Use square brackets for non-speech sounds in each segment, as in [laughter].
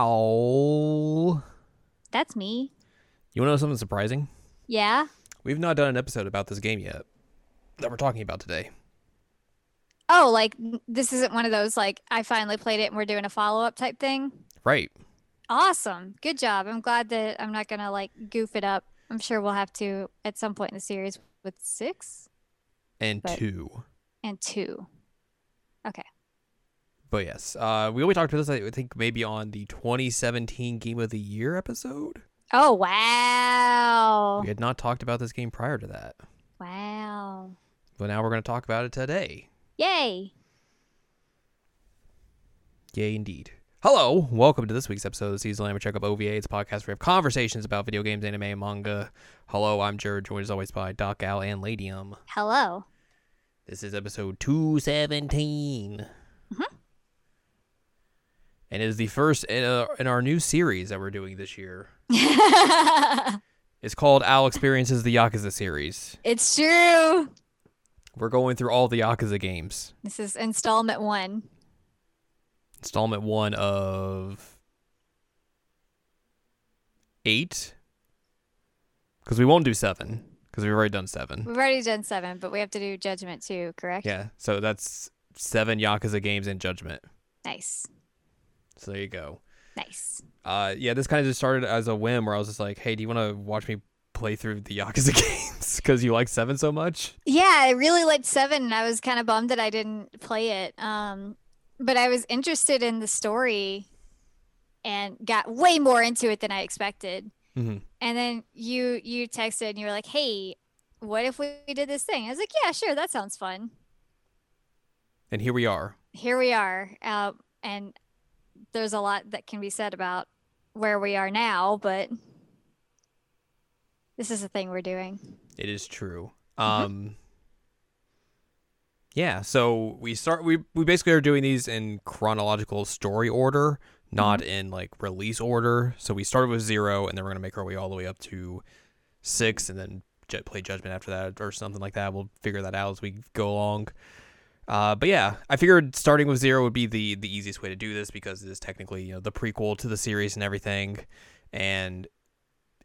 Ow. That's me. You want to know something surprising? Yeah. We've not done an episode about this game yet that we're talking about today. Oh, like this isn't one of those like I finally played it and we're doing a follow up type thing. Right. Awesome. Good job. I'm glad that I'm not gonna like goof it up. I'm sure we'll have to at some point in the series with six And But- two. and two. Okay. But yes, uh, we only talked about this, I think, maybe on the 2017 Game of the Year episode. Oh wow. We had not talked about this game prior to that. Wow. But now we're going to talk about it today. Yay. Yay, indeed. Hello, welcome to this week's episode of Season Lamb Check Up OVA. It's a podcast where we have conversations about video games, anime, and manga. Hello, I'm Jared, joined as always by Doc Al and Ladium. Hello. This is episode 217. Mhm. And it is the first in, uh, in our new series that we're doing this year. [laughs] It's called Al Experiences the Yakuza series. it's true. We're going through all the Yakuza games. This is installment one. Installment one of eight. Because we won't do seven. Because we've already done seven. We've already done seven, but we have to do judgment two, correct? Yeah. So that's seven Yakuza games in Judgment. Nice. So there you go. Nice. Uh, yeah, this kind of just started as a whim where I was just like, hey, do you want to watch me play through the [laughs] Yakuza games? Because you like seven so much? Yeah, I really liked seven and I was kind of bummed that I didn't play it. Um, but I was interested in the story and got way more into it than I expected. Mm-hmm. And then you you texted and you were like, "Hey, what if we did this thing?" I was like, "Yeah, sure, that sounds fun." And here we are. Here we are, uh, and there's a lot that can be said about where we are now, but this is the thing we're doing. It is true. Mhm. Um Yeah, so we start we we basically are doing these in chronological story order, not in like release order. So we started with 0 and then we're going to make our way all the way up to 6 and then play judgment after that or something like that. We'll figure that out as we go along. Uh, but yeah, I figured starting with zero would be the the easiest way to do this because it is technically you know the prequel to the series and everything, and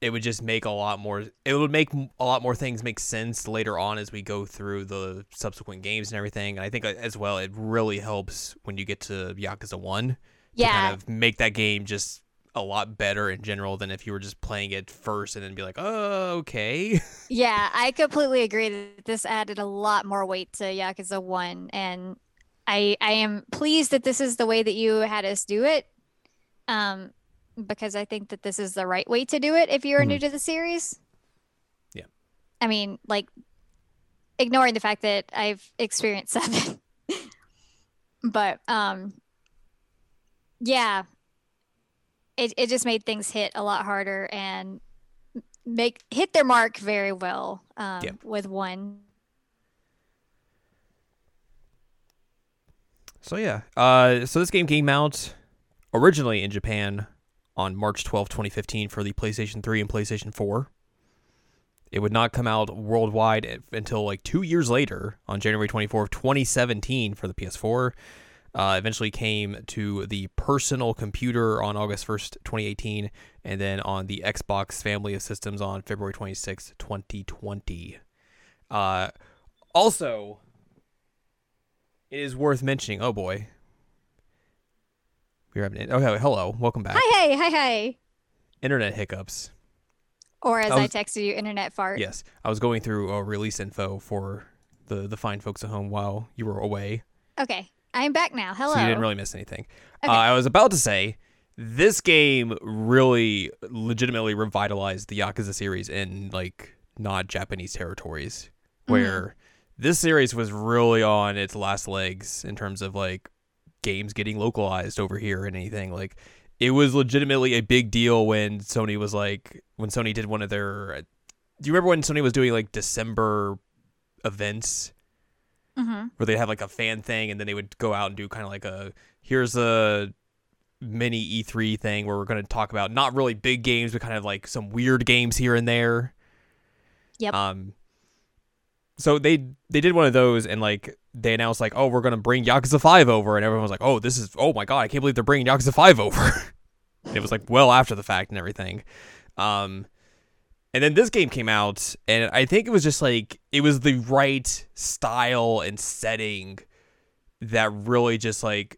it would just make a lot more. It would make a lot more things make sense later on as we go through the subsequent games and everything. And I think uh, as well, it really helps when you get to Yakuza One to Yeah, kind of make that game just a lot better in general than if you were just playing it first and then be like, oh, okay. [laughs] Yeah, I completely agree that this added a lot more weight to Yakuza 1 and I I am pleased that this is the way that you had us do it. Um because I think that this is the right way to do it if you're new to the series. Yeah. I mean, like ignoring the fact that I've experienced [laughs] 7. but um yeah, it it just made things hit a lot harder and make hit their mark very well um, Yep. with one. So yeah, uh, so this game came out originally in Japan on March 12, 2015 for the PlayStation 3 and PlayStation 4. It would not come out worldwide until like two years later on January 24th, 2017 for the PS4. Uh, eventually came to the personal computer on August 1st, 2018, and then on the Xbox family of systems on February 26th, 2020. Uh, also, it is worth mentioning. Oh boy, we're having it. okay. Hello, welcome back. Hi, hey, hi, hi. Internet hiccups. Or as I I, texted you, internet fart. Yes, I was going through uh, release info for the the fine folks at home while you were away, Okay, I'm back now. Hello. so you didn't really miss anything. Uh, I was about to say this game really legitimately revitalized the Yakuza series in like not Japanese territories, Mm-hmm. where this series was really on its last legs in terms of like games getting localized over here and anything like it was legitimately a big deal when Sony was like when Sony did one of their do you remember when Sony was doing like December events hmm where they'd have like a fan thing and then they would go out and do kind of like a here's a mini E3 thing where we're going to talk about not really big games but kind of like some weird games here and there. Yep. Um so they they did one of those and like they announced like oh we're going to bring Yakuza 5 over and everyone was like oh this is oh my god I can't believe they're bringing Yakuza 5 over. [laughs] it was like well after the fact and everything. Um, and then this game came out, and I think it was just like it was the right style and setting that really just like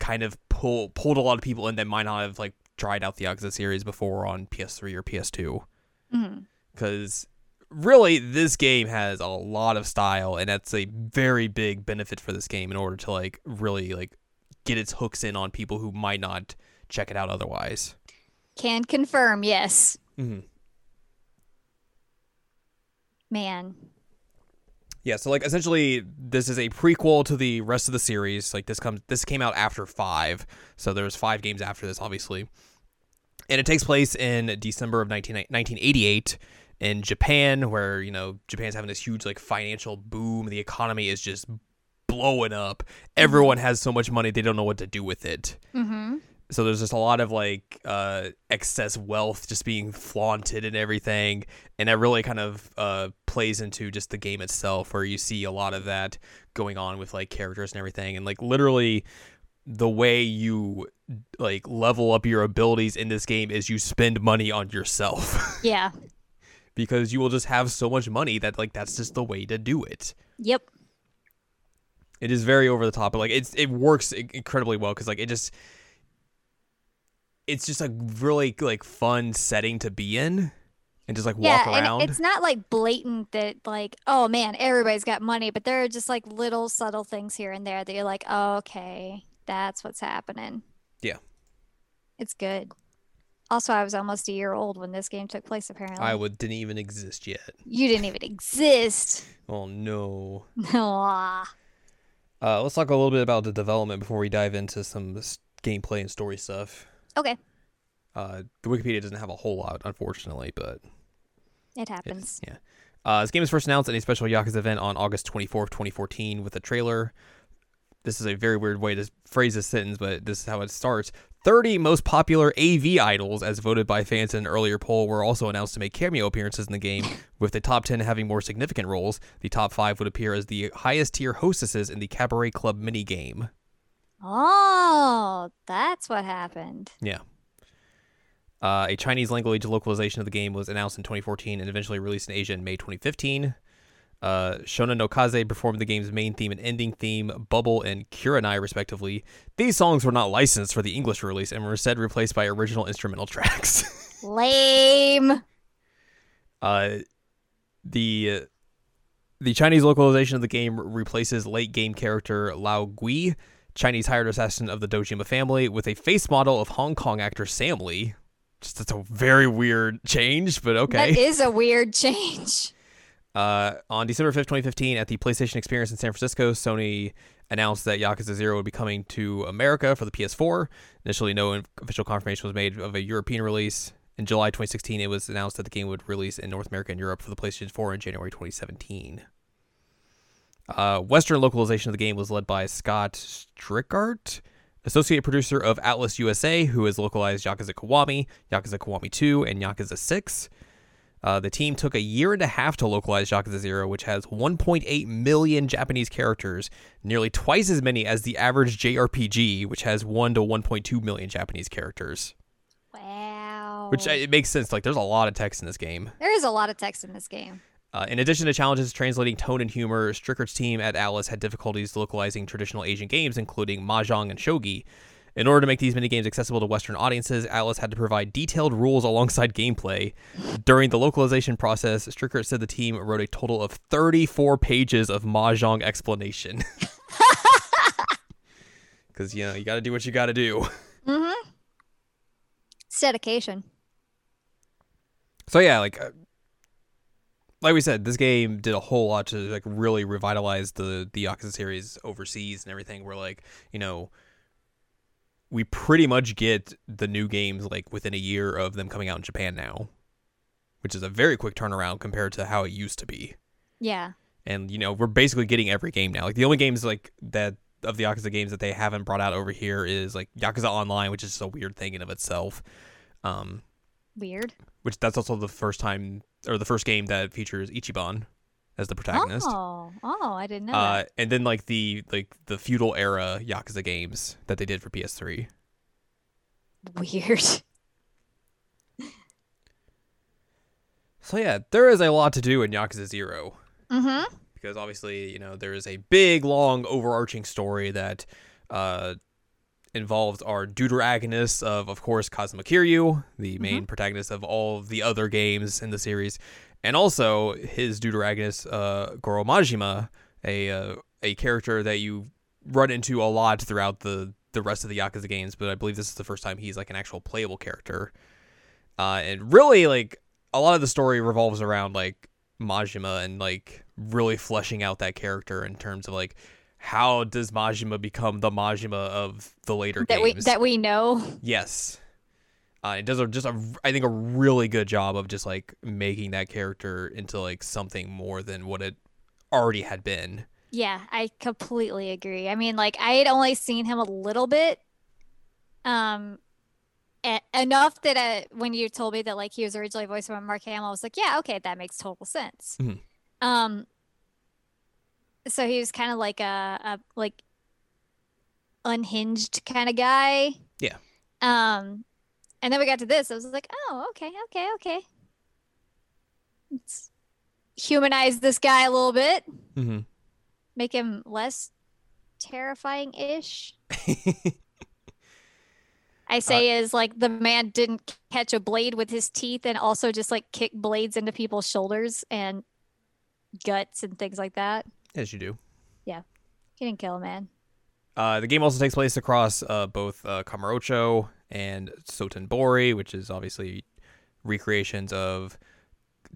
kind of pull pulled a lot of people in that might not have like tried out the Yakuza series before on PS3 or PS2 hmm because really this game has a lot of style and that's a very big benefit for this game in order to like really like get its hooks in on people who might not check it out otherwise Can confirm, yes. mm-hmm. Man. yeah so like essentially this is a prequel to the rest of the series. Like this comes this came out after five so there's five games after this obviously. And it takes place in december of 19, 1988 in japan where you know japan's having this huge like financial boom. The economy is just blowing up. Everyone has so much money they don't know what to do with it. Mm-hmm. so there's just a lot of like uh excess wealth just being flaunted and everything. And that really kind of uh plays into just the game itself where you see a lot of that going on with like characters and everything and like literally the way you like level up your abilities in this game is you spend money on yourself [laughs] Yeah. because you will just have so much money that like that's just the way to do it Yep. it is very over the top but like it's it works incredibly well because like it just it's just a really like fun setting to be in and just like walk yeah, around and it's not like blatant that like, oh man, everybody's got money, but there are just like little subtle things here and there that you're like, oh, okay, that's what's happening. Yeah. It's good. Also, I was almost a year old when this game took place. Apparently, i would didn't even exist yet you didn't even exist. [laughs] oh no No. [laughs] uh let's talk a little bit about the development before we dive into some gameplay and story stuff okay, uh the wikipedia doesn't have a whole lot unfortunately but it happens. Yeah. Uh, this game was first announced at a special Yakuza event on August 24th, 2014, with a trailer. This is a very weird way to phrase this sentence, but this is how it starts. 30 most popular AV idols, as voted by fans in an earlier poll, were also announced to make cameo appearances in the game, [laughs] with the top 10 having more significant roles. The top 5 would appear as the highest tier hostesses in the Cabaret Club minigame. Oh, that's what happened. Yeah. Uh, a Chinese language localization of the game was announced in 2014 and eventually released in Asia in May 2015. Uh, Shonan no Kaze performed the game's main theme and ending theme, Bubble and Kurenai, respectively. These songs were not licensed for the English release and were instead replaced by original instrumental [laughs] tracks. Lame. uh, the the Chinese localization of the game replaces late game character Lao Gui, Chinese hired assassin of the Dojima family, with a face model of Hong Kong actor Sam Lee. Just it's a very weird change, but okay. That is a weird change. [laughs] Uh, on December 5th, 2015, at the PlayStation Experience in San Francisco, Sony announced that Yakuza 0 would be coming to America for the PS4. Initially, no official confirmation was made of a European release. In July 2016, it was announced that the game would release in North America and Europe for the PlayStation 4 in January 2017. Uh, Western localization of the game was led by Scott Strichart, associate producer of Atlus USA, who has localized Yakuza Kiwami, Yakuza Kiwami 2, and Yakuza 6. Uh, the team took a year and a half to localize Yakuza 0, which has 1.8 million Japanese characters, nearly twice as many as the average JRPG, which has 1 to 1.2 million Japanese characters. Wow. Which uh, it makes sense. Like, there's a lot of text in this game. there is a lot of text in this game. Uh, in addition to challenges translating tone and humor, Strichart's team at Atlus had difficulties localizing traditional Asian games, including Mahjong and Shogi. In order to make these minigames accessible to Western audiences, Atlus had to provide detailed rules alongside gameplay. During the localization process, Strichart said the team wrote a total of 34 pages of Mahjong explanation. [laughs] Because, you know, you got to do what you got to do. Mm-hmm. It's dedication. So yeah, like uh, like we said, this game did a whole lot to like really revitalize the the Yakuza series overseas and everything. Where like you know we pretty much get the new games like within a year of them coming out in Japan now, which is a very quick turnaround compared to how it used to be. Yeah. And you know we're basically getting every game now. Like the only games like that of the Yakuza games that they haven't brought out over here is like Yakuza Online, which is just a weird thing in of itself. Um, Weird. which that's also the first time or the first game that features Ichiban as the protagonist. Oh, oh, I didn't know. Uh, and then like the like the feudal era Yakuza games that they did for PS3. Weird. [laughs] so yeah, there is a lot to do in Yakuza 0 mm-hmm. Because obviously, you know, there is a big, long, overarching story that uh, involves our deuteragonist of, of course, Kazuma Kiryu, the main protagonist of all the other games in the series, and also his deuteragonist uh, Goro Majima, a uh, a character that you run into a lot throughout the the rest of the Yakuza games, but I believe this is the first time he's like an actual playable character. Uh, and really, like a lot of the story revolves around like Majima and like really fleshing out that character in terms of like how does Majima become the Majima of the later That we that we know. yes. Uh, it does a, just a, I think a really good job of just like making that character into like something more than what it already had been. Yeah, I completely agree. I mean, like I had only seen him a little bit, um, e- enough that uh, when you told me that like he was originally voiced by Mark Hamill, I was like, yeah, okay, that makes total sense. Mhm. Um, so he was kind of like a, a like unhinged kind of guy. Yeah. Um, and then we got to this. I was like, oh, okay, okay, okay. Let's humanize this guy a little bit Mm-hmm. make him less terrifying ish. [laughs] I say is like the man didn't catch a blade with his teeth and also just like kick blades into people's shoulders and guts and things like that. As you do. Yeah. He didn't kill a man. Uh, the game also takes place across uh, both uh, Kamurocho and Sotenbori, which is obviously recreations of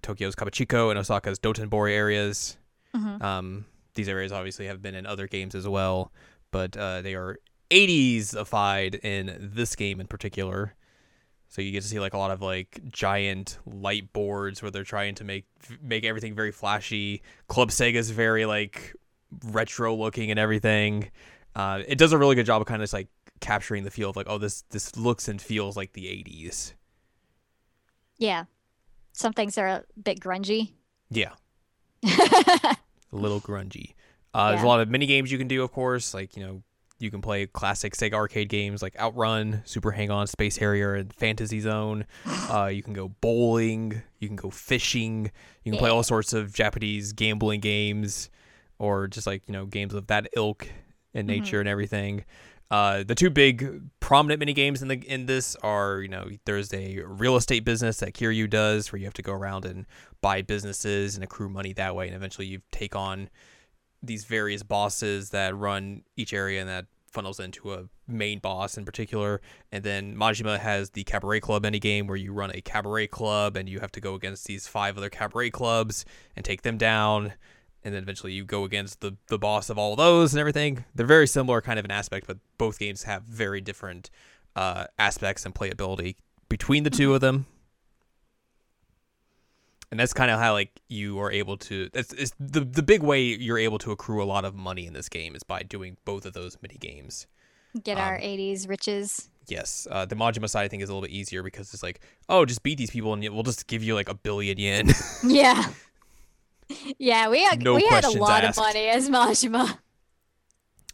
Tokyo's Kabukicho and Osaka's Dotonbori areas. Mhm. Um, these areas obviously have been in other games as well, but uh, they are 80s-ified in this game in particular. So you get to see like a lot of like giant light boards where they're trying to make make everything very flashy. Club Sega's very like retro looking and everything. Uh, it does a really good job of kind of just like capturing the feel of like, oh, this this looks and feels like the '80s. Yeah. Some things are a bit grungy. Yeah, [laughs] a little grungy. Uh, There's a lot of mini games you can do, of course. Like you know, you can play classic Sega arcade games like Outrun, Super Hang On, Space Harrier, and Fantasy Zone. [sighs] Uh, you can go bowling. You can go fishing. You can play all sorts of Japanese gambling games, or just like you know games of that ilk in nature and everything. Uh, the two big prominent mini games in the in this are you know there's a real estate business that Kiryu does where you have to go around and buy businesses and accrue money that way, and eventually you take on these various bosses that run each area and that funnels into a main boss in particular. And then Majima has the cabaret club any game where you run a cabaret club and you have to go against these five other cabaret clubs and take them down. And then eventually you go against the, the boss of all those and everything. They're very similar kind of an aspect, but both games have very different uh, aspects and playability between the two of them and that's kind of how like you are able to that's it's the the big way you're able to accrue a lot of money in this game is by doing both of those mini games Get our Um, 80s riches. yes uh, the majima side i think is a little bit easier because it's like oh just beat these people and we'll just give you like a billion yen [laughs] Yeah. Yeah, we had No we had a lot asked. of money as Majima.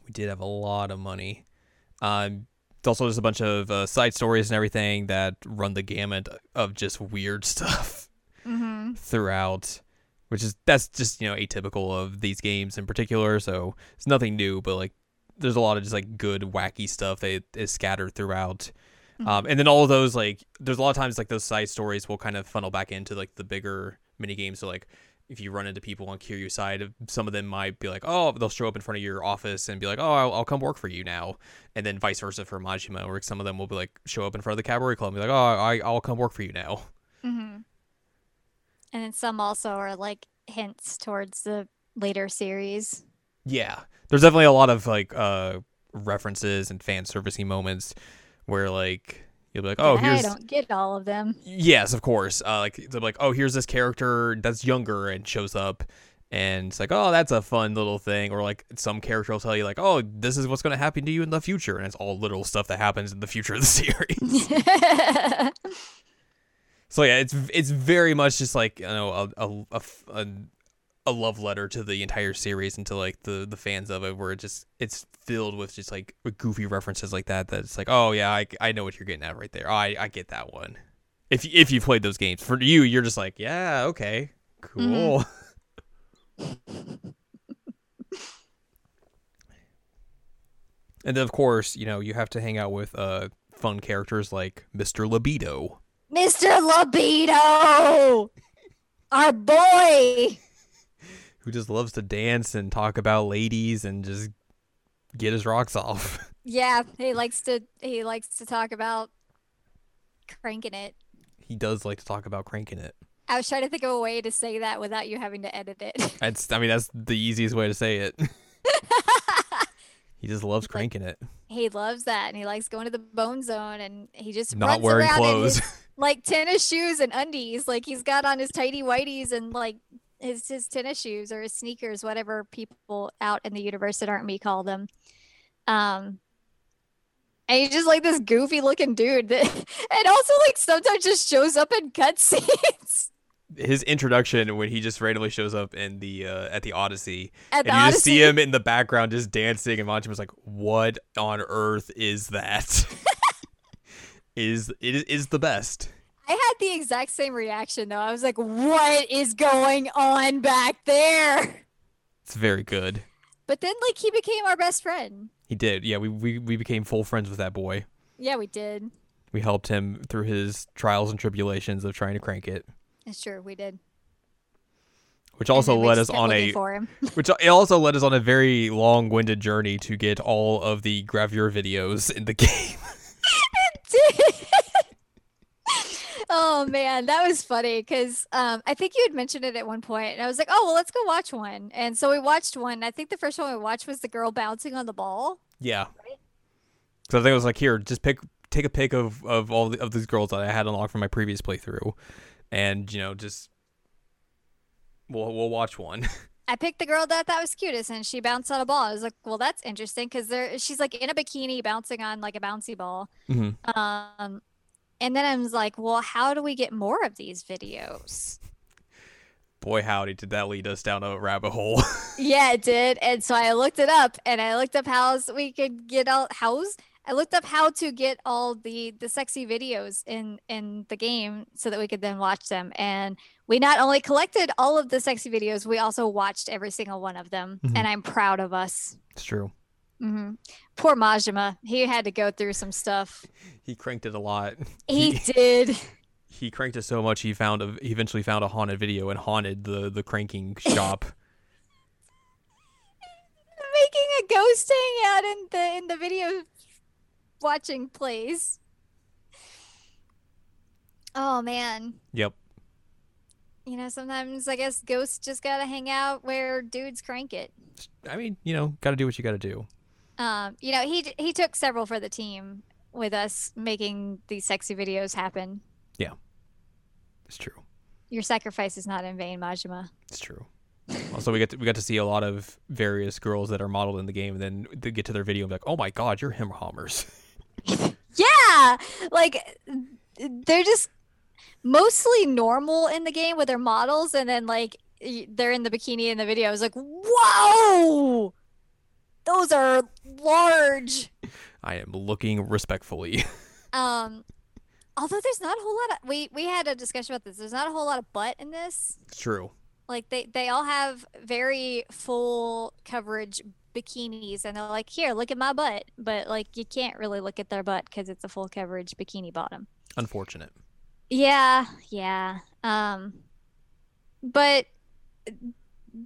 we did have a lot of money um also just a bunch of uh, side stories and everything that run the gamut of just weird [laughs] stuff Mm-hmm. throughout which is that's just you know atypical of these games in particular so it's nothing new but like there's a lot of just like good wacky stuff that is scattered throughout um, and then all of those like there's a lot of times like those side stories will kind of funnel back into like the bigger mini games so like if you run into people on Kiryu side, some of them might be like, oh, they'll show up in front of your office and be like, oh, I'll, I'll come work for you now, and then vice versa for Majima, where some of them will be like, show up in front of the cabaret club and be like, oh, I, I'll come work for you now. Mm-hmm. And then some also are like hints towards the later series. Yeah, there's definitely a lot of like uh references and fan servicing moments where like you'll be like, oh, And I don't get all of them. yes, of course. Uh, like they're like, oh, here's this character that's younger and shows up, and it's like, oh, that's a fun little thing. Or like some character will tell you like, oh, this is what's gonna happen to you in the future, and it's all literal stuff that happens in the future of the [laughs] series. [laughs] so yeah, it's it's very much just like you know a a, a, a love letter to the entire series and to like the the fans of it where it just it's filled with just like goofy references like that that's like oh yeah I, I know what you're getting at right there oh, I, I get that one If if you played those games, for you, you're just like, yeah, okay, cool. [laughs] and then of course, you know, you have to hang out with uh fun characters like Mr. Libido. Mr. Libido, our boy. who just loves to dance and talk about ladies and just get his rocks off. [laughs] Yeah, he likes to he likes to talk about cranking it. he does like to talk about cranking it. I was trying to think of a way to say that without you having to edit it. That's I mean that's the easiest way to say it. [laughs] he just loves cranking it. he loves that and he likes going to the bone zone and he just Not runs wearing around clothes. his, like tennis shoes and undies. Like he's got on his tidy whities and like his his tennis shoes or his sneakers, whatever people out in the universe that aren't me call them. Um and he's just like this goofy looking dude that [laughs] and also like sometimes just shows up in cutscenes [laughs] His introduction when he just randomly shows up in the uh, at the Odyssey at and the you just see him in the background just dancing and Majima's like, What on earth is that? [laughs] is it is, is the best. I had the exact same reaction though. I was like, what is going on back there? It's very good. But then like he became our best friend. He did. Yeah, we, we, we became full friends with that boy. Yeah, we did. We helped him through his trials and tribulations of trying to crank it, It's true, we did. which also led us on a [laughs] which it also led us on a very long-winded journey to get all of the gravure videos in the game. [laughs] [laughs] oh man, that was funny because um, I think you had mentioned it at one point, and I was like, "Oh well, let's go watch one." And so we watched one. I think the first one we watched was the girl bouncing on the ball. yeah. So I think it was like, here, just pick, take a pic of of all the, of these girls that I had unlocked from my previous playthrough, and you know, just we'll we'll watch one. [laughs] I picked the girl that I thought was cutest, and she bounced on a ball. I was like, "Well, that's interesting," because there she's like in a bikini bouncing on like a bouncy ball. hmm Um, and then I was like, "Well, how do we get more of these videos?" Boy, howdy, did that lead us down a rabbit hole? [laughs] Yeah, it did. And so I looked it up and I looked up how we could get all hows. I looked up how to get all the the sexy videos in in the game so that we could then watch them. And we not only collected all of the sexy videos, we also watched every single one of them. Mhm. And I'm proud of us. it's true. hmm Poor Majima, he had to go through some stuff. He cranked it a lot. He did. [laughs] he cranked it so much he found a, he eventually found a haunted video and haunted the the cranking [laughs] shop. Making a ghost hang out in the in the video watching place. Oh man. yep. You know, sometimes I guess ghosts just gotta hang out where dudes crank it. I mean, you know, got to do what you got to do. Um, you know, he he took several for the team with us making these sexy videos happen. Yeah, it's true. Your sacrifice is not in vain, Majima. It's true. Also, we get to, we got to see a lot of various girls that are modeled in the game, and then they get to their video and be like, "Oh my God, you're him Hammers." [laughs] [laughs] Yeah, like they're just mostly normal in the game with their models, and then like they're in the bikini in the video. I was like, whoa, those are large. I am looking respectfully. [laughs] Um, although there's not a whole lot of we we had a discussion about this. There's not a whole lot of butt in this. it's true. Like they they all have very full coverage bikinis, and they're like, here, look at my butt, but like you can't really look at their butt because it's a full coverage bikini bottom. Unfortunate. Yeah, yeah. Um, but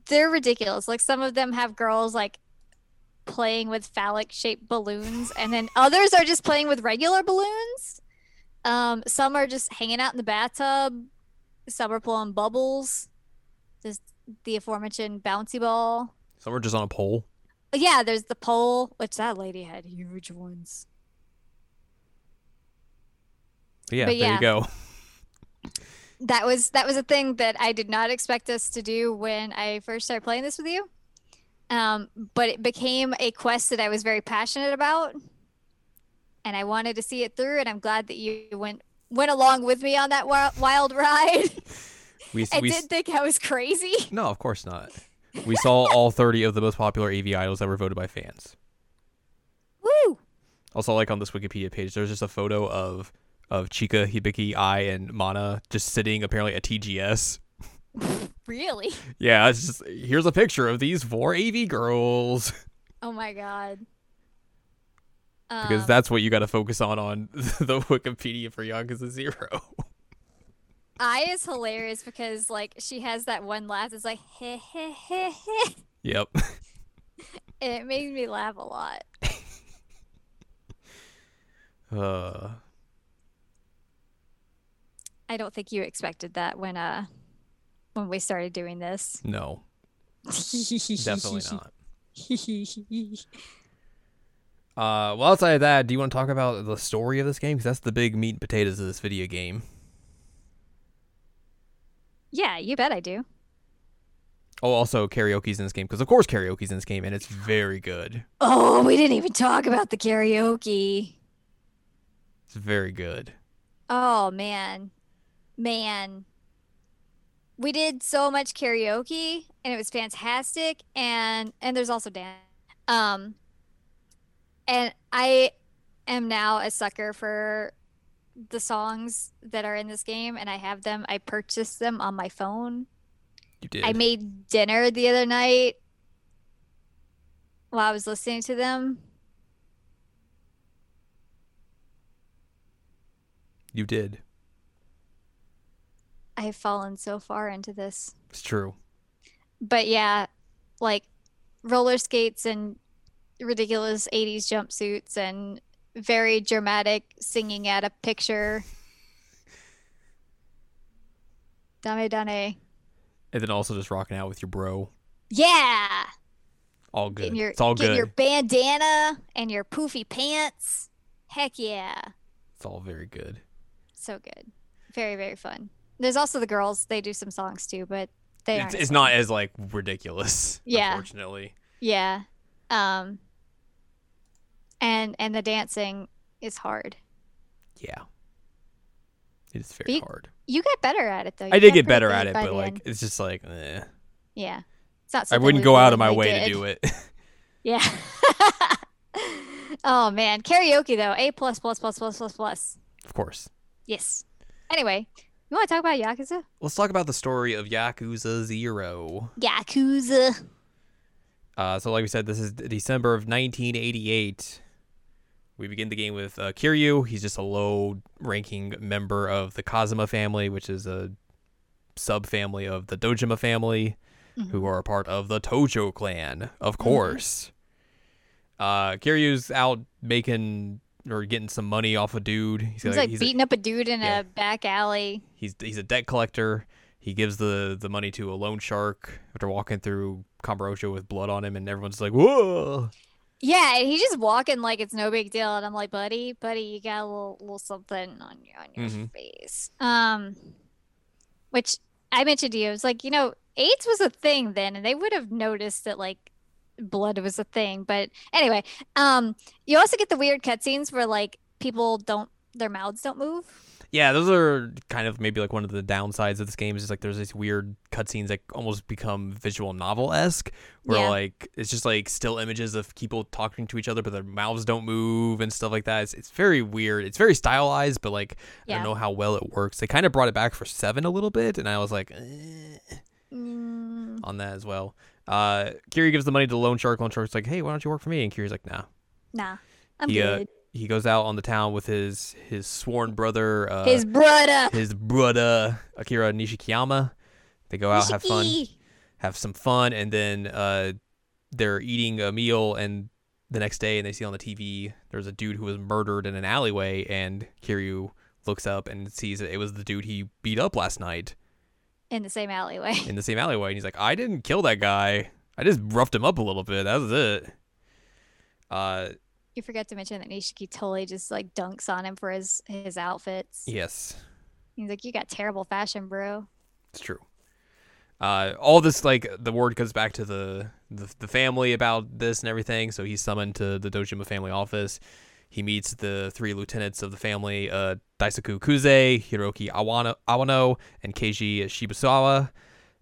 they're ridiculous. Like some of them have girls like playing with phallic shaped balloons, and then others are just playing with regular balloons. Um, some are just hanging out in the bathtub. Some are blowing bubbles. There's the aforementioned bouncy ball. Some are just on a pole. Yeah, there's the pole, which that lady had huge ones. Yeah, But there yeah. you go. [laughs] that was that was a thing that I did not expect us to do when I first started playing this with you. Um, but it became a quest that I was very passionate about, and I wanted to see it through. And I'm glad that you went went along with me on that wi- wild [laughs] ride. We I we did think I was crazy. no, of course not. We saw all 30 of the most popular AV idols that were voted by fans. Woo! Also, like on this Wikipedia page, there's just a photo of of Chika, Hibiki, Ai, and Mana just sitting apparently at TGS. [laughs] Really? Yeah, it's just here's a picture of these four AV girls [laughs] Oh my god. because Um, that's what you got to focus on on [laughs] the Wikipedia for Yakuza Zero. Ai is hilarious because like she has that one laugh. It's like heh heh heh heh. yep. It made me laugh a lot. [laughs] Uh, I don't think you expected that when uh when we started doing this. no, definitely not. [laughs] Uh, well, outside of that, do you want to talk about the story of this game? Because that's the big meat and potatoes of this video game. Yeah, you bet I do. Oh, also karaoke's in this game because of course karaoke's in this game and it's very good. Oh, we didn't even talk about the karaoke. It's very good. Oh man. Man. We did so much karaoke and it was fantastic and and there's also dance. Um and I am now a sucker for the songs that are in this game and I have them. I purchased them on my phone. You did. I made dinner the other night while I was listening to them. you did. I have fallen so far into this. It's true. But yeah, like roller skates and ridiculous 80s jumpsuits and very dramatic singing at a picture. Dame dame. And then also just rocking out with your bro. Yeah. All good. Getting your, it's all good. your bandana and your poofy pants. Heck yeah. It's all very good. So good. Very, very fun. There's also the girls. They do some songs too, but they It's, it's not as like ridiculous. Yeah. Unfortunately. Yeah. Um and and the dancing is hard. Yeah. It is very you- hard. You get better at it though. You I did get better at it, but like end. it's just like eh. yeah. It's not I wouldn't go out of my way did. to do it. [laughs] [laughs] Yeah. [laughs] oh man, karaoke though. A plus plus plus plus plus plus. of course. Yes. Anyway, you want to talk about Yakuza? Let's talk about the story of Yakuza Zero. Yakuza. Uh, so, like we said, this is December of 1988. We begin the game with uh, Kiryu. He's just a low-ranking member of the Kazama family, which is a sub-family of the Dojima family, who are a part of the Tojo clan, of course. Uh, Kiryu's out making or getting some money off a dude. He's, He's got- like he's a- beating up a dude in yeah. a back alley. he's he's a debt collector. He gives the the money to a loan shark after walking through Kamurocho with blood on him, and everyone's like, "Whoa!" Yeah, and he's just walking like it's no big deal, and I'm like, buddy, buddy, you got a little little something on your on your Mhm. face. Um, which I mentioned to you, it's like you know, AIDS was a thing then, and they would have noticed that like blood was a thing. But anyway, um, you also get the weird cutscenes where like people don't their mouths don't move. Yeah, those are kind of maybe like one of the downsides of this game is just like there's these weird cutscenes that almost become visual novel esque, where Yeah. like it's just like still images of people talking to each other, but their mouths don't move and stuff like that. It's, it's very weird. It's very stylized, but like I don't know how well it works. They kind of brought it back for seven a little bit, and I was like. Eh. Mm, on that as well. Uh, Kiri gives the money to the loan shark. Loan shark's like, "Hey, why don't you work for me?" And Kiri's like, "Nah." nah, I'm He, uh, good. He goes out on the town with his his sworn brother, uh, His brother. his brother Akira Nishikiyama. They go out, have fun, have some fun, and then uh, they're eating a meal. And the next day, and they see on the TV there's a dude who was murdered in an alleyway, and Kiryu looks up and sees that it was the dude he beat up last night in the same alleyway. in the same alleyway. And he's like, I didn't kill that guy. I just roughed him up a little bit. That was it. Uh, You forget to mention that Nishiki totally just like dunks on him for his his outfits. yes, He's like, "You got terrible fashion, bro." it's true. Uh, all this like the word goes back to the, the the family about this and everything. So he's summoned to the Dojima family office. He meets the three lieutenants of the family: uh, Daisaku Kuze, Hiroki Awano, Awano, and Keiji Shibusawa.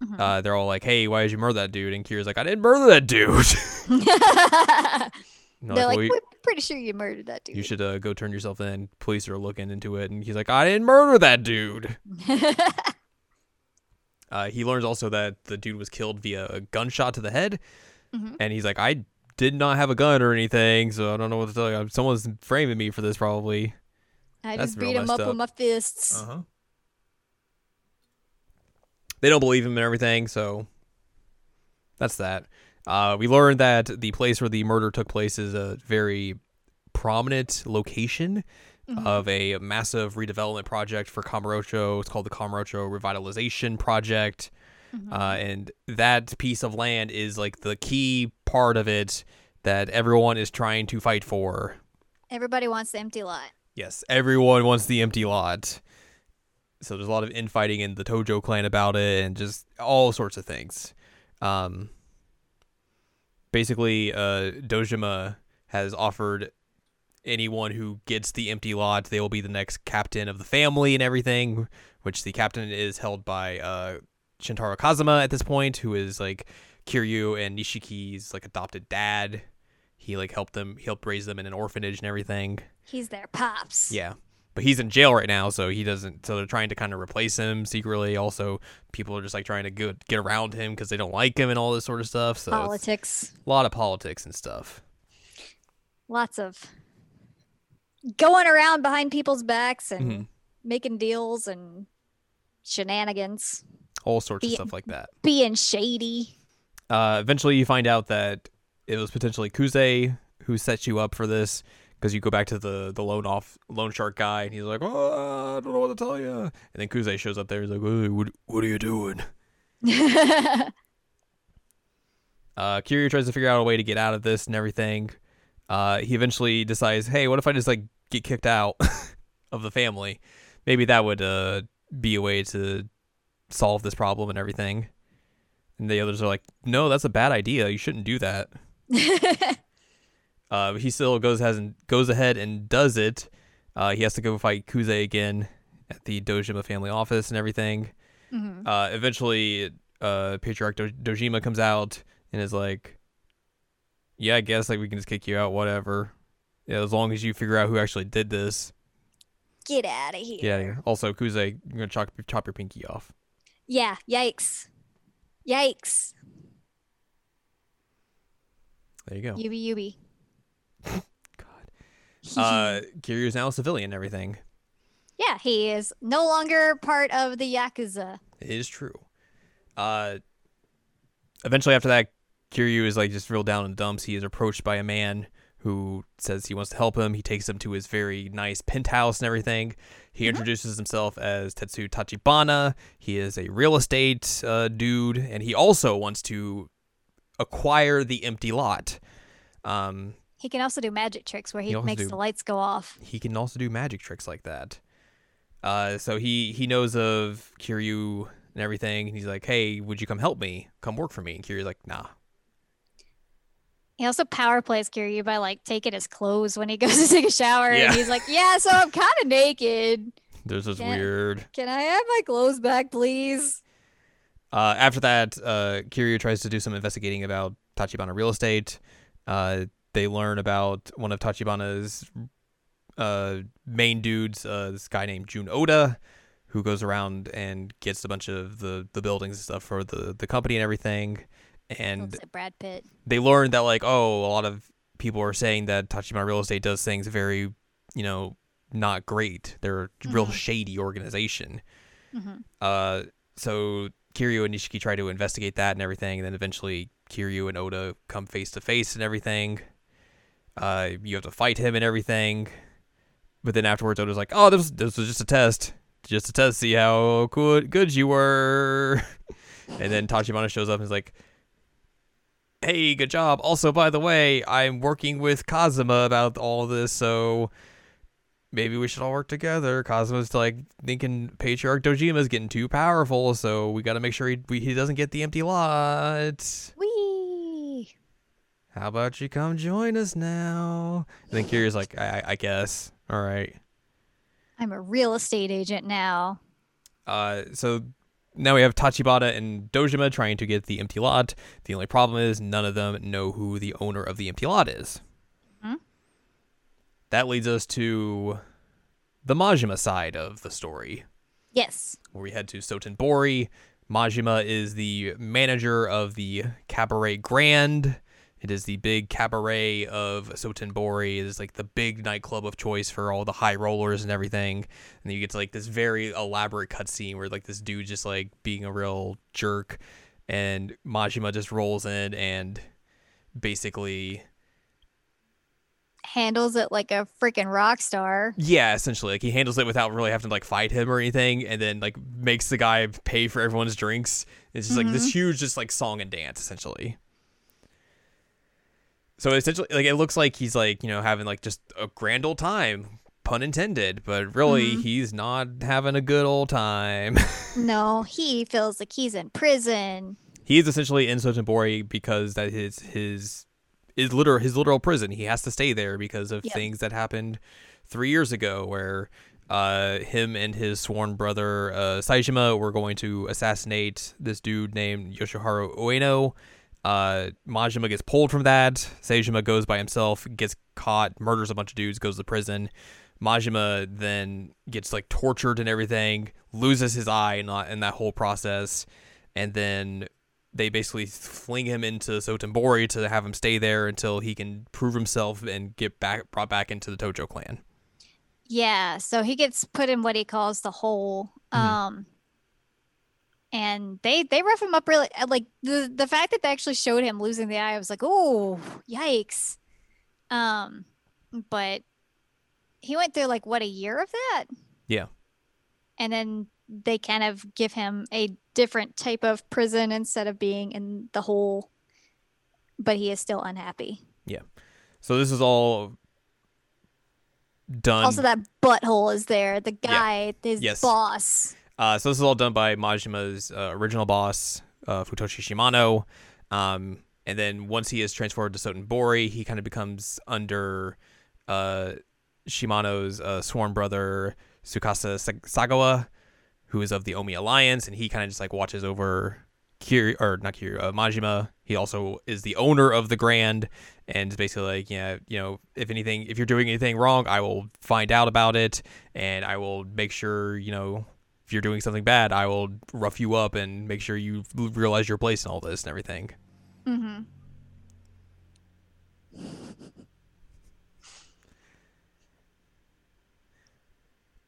Mhm. Uh, they're all like, "Hey, why did you murder that dude?" And Kira's like, "I didn't murder that dude." [laughs] [laughs] They're They're like, "Well, we're pretty sure you murdered that dude. you should uh, go turn yourself in. Police are looking into it, and he's like, I didn't murder that dude. [laughs] Uh, he learns also that the dude was killed via a gunshot to the head, Mhm. and he's like, I did not have a gun or anything, so I don't know what to tell you. Someone's framing me for this, probably. I That's just beat him up, up. with my fists. huh. They don't believe him and everything, so that's that. Uh, we learned that the place where the murder took place is a very prominent location Mhm. of a massive redevelopment project for Kamurocho. It's called the Kamurocho Revitalization Project. Mhm. Uh, and that piece of land is like the key part of it that everyone is trying to fight for. Everybody wants the empty lot. Yes, everyone wants the empty lot. So there's a lot of infighting in the Tojo clan about it and just all sorts of things. Um, basically, uh, Dojima has offered anyone who gets the empty lot, they will be the next captain of the family and everything, which the captain is held by uh, Shintaro Kazama at this point, who is like Kiryu and Nishiki's like adopted dad. He like helped them, he helped raise them in an orphanage and everything. He's their pops. Yeah. But he's in jail right now, so he doesn't. So they're trying to kind of replace him secretly. Also, people are just like trying to get, get around him because they don't like him and all this sort of stuff. So Politics. a lot of politics and stuff. Lots of going around behind people's backs and Mhm. making deals and shenanigans, All sorts of stuff like that. being shady. Uh, eventually, you find out that it was potentially Kuze who set you up for this because you go back to the the loan off loan shark guy, and he's like, "Oh, I don't know what to tell you." And then Kuze shows up there. He's like, "Hey, what, what are you doing?" [laughs] Uh, Kiryu tries to figure out a way to get out of this and everything. Uh, he eventually decides, hey, what if I just like get kicked out [laughs] of the family? Maybe that would uh, be a way to solve this problem and everything. And the others are like, no, that's a bad idea. You shouldn't do that. [laughs] Uh, he still goes has goes ahead and does it. Uh, he has to go fight Kuze again at the Dojima family office and everything Mhm. uh, eventually uh, patriarch Do- dojima comes out and is like yeah i guess like we can just kick you out whatever yeah as long as you figure out who actually did this Get out of here. yeah also kuze you're gonna chop, chop your pinky off Yeah. Yikes. Yikes. there you go Yubi yubi. God uh [laughs] kiryu is now a civilian and everything yeah, he is no longer part of the Yakuza. it is true uh eventually after that kiryu is like just real down in the dumps he is approached by a man who says he wants to help him. He takes him to his very nice penthouse and everything. He Mhm. introduces himself as Tetsu Tachibana. He is a real estate uh, dude, and he also wants to acquire the empty lot. Um, He can also do magic tricks where He he, makes do- the lights go off. he can also do magic tricks like that. Uh, so he he knows of Kiryu and everything, and he's like, "Hey, would you come help me? Come work for me?" And Kiryu's like, "Nah." He also power plays Kiryu by like taking his clothes when he [laughs] goes to take a shower, Yeah. and he's like, "Yeah, so I'm kind of naked. There's this Yeah. weird Can I have my clothes back, please?" Uh, after that, uh, Kiryu tries to do some investigating about Tachibana real estate. Uh, they learn about one of Tachibana's uh, main dudes, uh, this guy named Jun Oda, who goes around and gets a bunch of the, the buildings and stuff for the, the company and everything. And Brad Pitt. they learn that, like, oh, a lot of people are saying that Tachibana real estate does things very, you know, not great. They're a real Mhm. shady organization. hmm Uh, so Kiryu and Nishiki try to investigate that and everything, and then eventually Kiryu and Oda come face to face and everything. Uh, you have to fight him and everything, but then afterwards Oda's like, "Oh, this was, this was just a test, just a test, see how good good you were." [laughs] and then Tachibana shows up and is like, "Hey, good job. Also, by the way, I'm working with Kazama about all this, so." maybe we should all work together. Cosmo's like thinking Patriarch Dojima's getting too powerful, so we got to make sure he he doesn't get the empty lot. How about you come join us now? And then Kiryu's like, I, I- I guess. All right. I'm a real estate agent now. Uh, so now we have Tachibana and Dojima trying to get the empty lot. The only problem is none of them know who the owner of the empty lot is. Hmm. that leads us to the Majima side of the story, Yes. where we head to Sotenbori. Majima is the manager of the Cabaret Grand. It is the big cabaret of Sotenbori. It is like the big nightclub of choice for all the high rollers and everything. And then you get to like this very elaborate cutscene where like this dude just like being a real jerk, and Majima just rolls in and basically Handles it like a freaking rock star. Yeah, essentially, like he handles it without really having to like fight him or anything, and then like makes the guy pay for everyone's drinks. It's just like this mm-hmm. huge, just like song and dance, essentially. So essentially, like it looks like he's like you know having like just a grand old time, pun intended, but really he's not having a good old time. [laughs] No, he feels like he's in prison. he is essentially in Sotenbori because that is his is literal his literal prison. He has to stay there because of Yep. things that happened three years ago, where uh, him and his sworn brother uh, Saejima were going to assassinate this dude named Yoshiharu Ueno. Uh, Majima gets pulled from that. Saejima goes by himself, gets caught, murders a bunch of dudes, goes to prison. Majima then gets like tortured and everything, loses his eye in, that- in that whole process, and then they basically fling him into Sotenbori to have him stay there until he can prove himself and get back brought back into the Tojo clan. Yeah, so he gets put in what he calls the hole. Mhm. Um and they they rough him up really uh, like the the fact that they actually showed him losing the eye, I was like, "Oh, yikes." Um but he went through like what a year of that? Yeah. And then they kind of give him a different type of prison instead of being in the hole, but he is still unhappy. Yeah. So this is all done. also, that butthole is there. The guy, his Yes. boss. Uh, so this is all done by Majima's uh, original boss, uh, Futoshi Shimano. Um, and then once he is transferred to Sotenbori, he kind of becomes under uh, Shimano's uh, sworn brother, Tsukasa Sagawa, who is of the Omi Alliance, and he kind of just like watches over Kiri or not Kiri, uh, Majima. He also is the owner of the Grand, and basically like, yeah, you know, if anything, if you're doing anything wrong, I will find out about it, and I will make sure, you know, if you're doing something bad, I will rough you up and make sure you realize your place in all this and everything. Mm-hmm.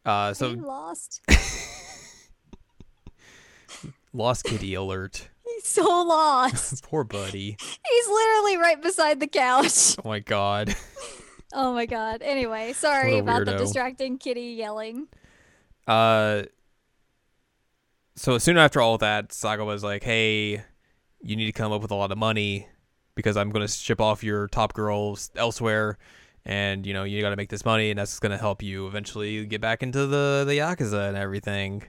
Uh, So so lost. [laughs] lost kitty alert. He's so lost. [laughs] Poor buddy. He's literally right beside the couch. Oh my god. [laughs] Oh my god. Anyway, sorry about the distracting kitty yelling. Uh, so soon after all that, Saga was like, "Hey, you need to come up with a lot of money because I'm going to ship off your top girls elsewhere, and you know you got to make this money, and that's going to help you eventually get back into the the yakuza and everything."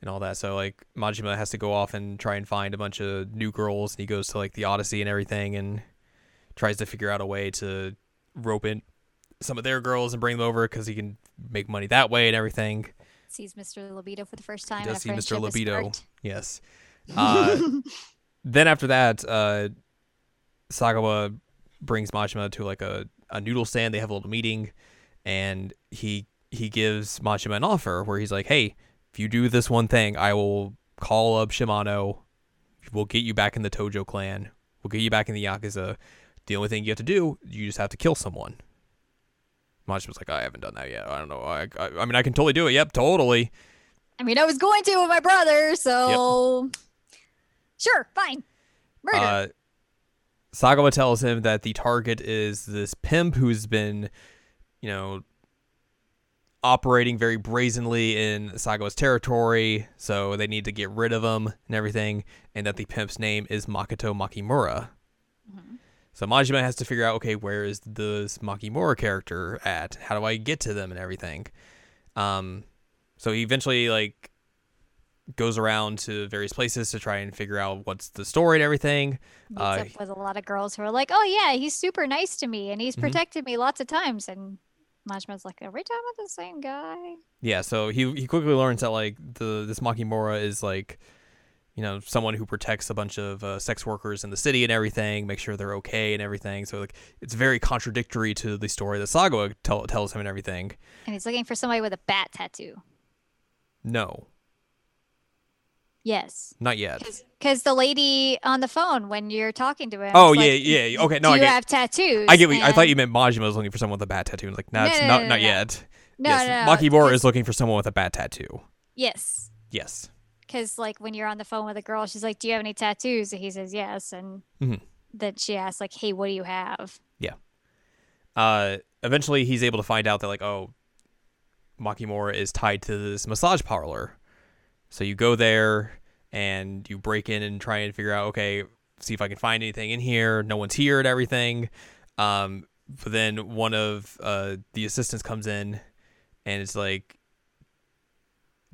And all that, so like Majima has to go off and try and find a bunch of new girls, and he goes to like the Odyssey and everything, and tries to figure out a way to rope in some of their girls and bring them over because he can make money that way and everything. Sees Mr. Libido for the first time. does see Mr. friendship Libido. Yes. Uh, [laughs] then after that, uh, Sagawa brings Majima to like a, a noodle stand. They have a little meeting, and he he gives Majima an offer where he's like, "Hey, if you do this one thing, I will call up Shimano. We'll get you back in the Tojo clan. We'll get you back in the Yakuza. The only thing you have to do, you just have to kill someone." Majima's like, "I haven't done that yet. I don't know. I, I, I mean, I can totally do it. Yep, totally." I mean, I was going to with my brother, so sure, fine. Murder. Uh, Sagawa tells him that the target is this pimp who's been, you know, operating very brazenly in Sagawa's territory, so they need to get rid of him and everything, and that the pimp's name is Makoto Makimura. So Majima has to figure out, okay, where is this Makimura character at? How do I get to them and everything? Um, so he eventually like goes around to various places to try and figure out what's the story and everything. Meets uh, up with a lot of girls who are like, "Oh yeah, he's super nice to me, and he's Mhm. protected me lots of times." And Majima's like, "Every time about the same guy?" Yeah, so he he quickly learns that like the this Makimura is like you know someone who protects a bunch of uh, sex workers in the city and everything, make sure they're okay and everything. So like it's very contradictory to the story that Saga tell, tells him and everything. And he's looking for somebody with a bat tattoo. No, Yes. not yet. Because the lady on the phone when you're talking to him. Oh yeah, like, yeah. Okay, no, Do I you have tattoos? I get. What, you- I thought you meant Majima was looking for someone with a bat tattoo. Like, no, No, it's no, not no, not no. yet. No, yes, no, it's- is looking for someone with a bat tattoo. Yes. Yes. Because like when you're on the phone with a girl, she's like, "Do you have any tattoos?" And he says yes, and Mhm. then she asks like, "Hey, what do you have?" Yeah. Uh, eventually he's able to find out that like oh Makimura is tied to this massage parlor so you go there and you break in and try and figure out okay see if I can find anything in here no one's here and everything um, but then one of uh, the assistants comes in and it's like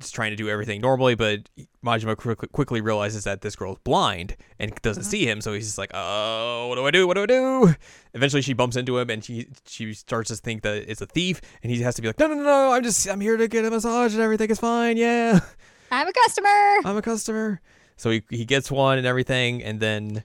just trying to do everything normally but Majima quickly, quickly realizes that this girl's blind and doesn't Mhm. see him. So he's just like oh what do I do? What do I do? Eventually she bumps into him and she she starts to think that it's a thief and he has to be like no no no no i'm just i'm here to get a massage and everything. Is fine. Yeah. I'm a customer. i'm a customer. So he, he gets one and everything and then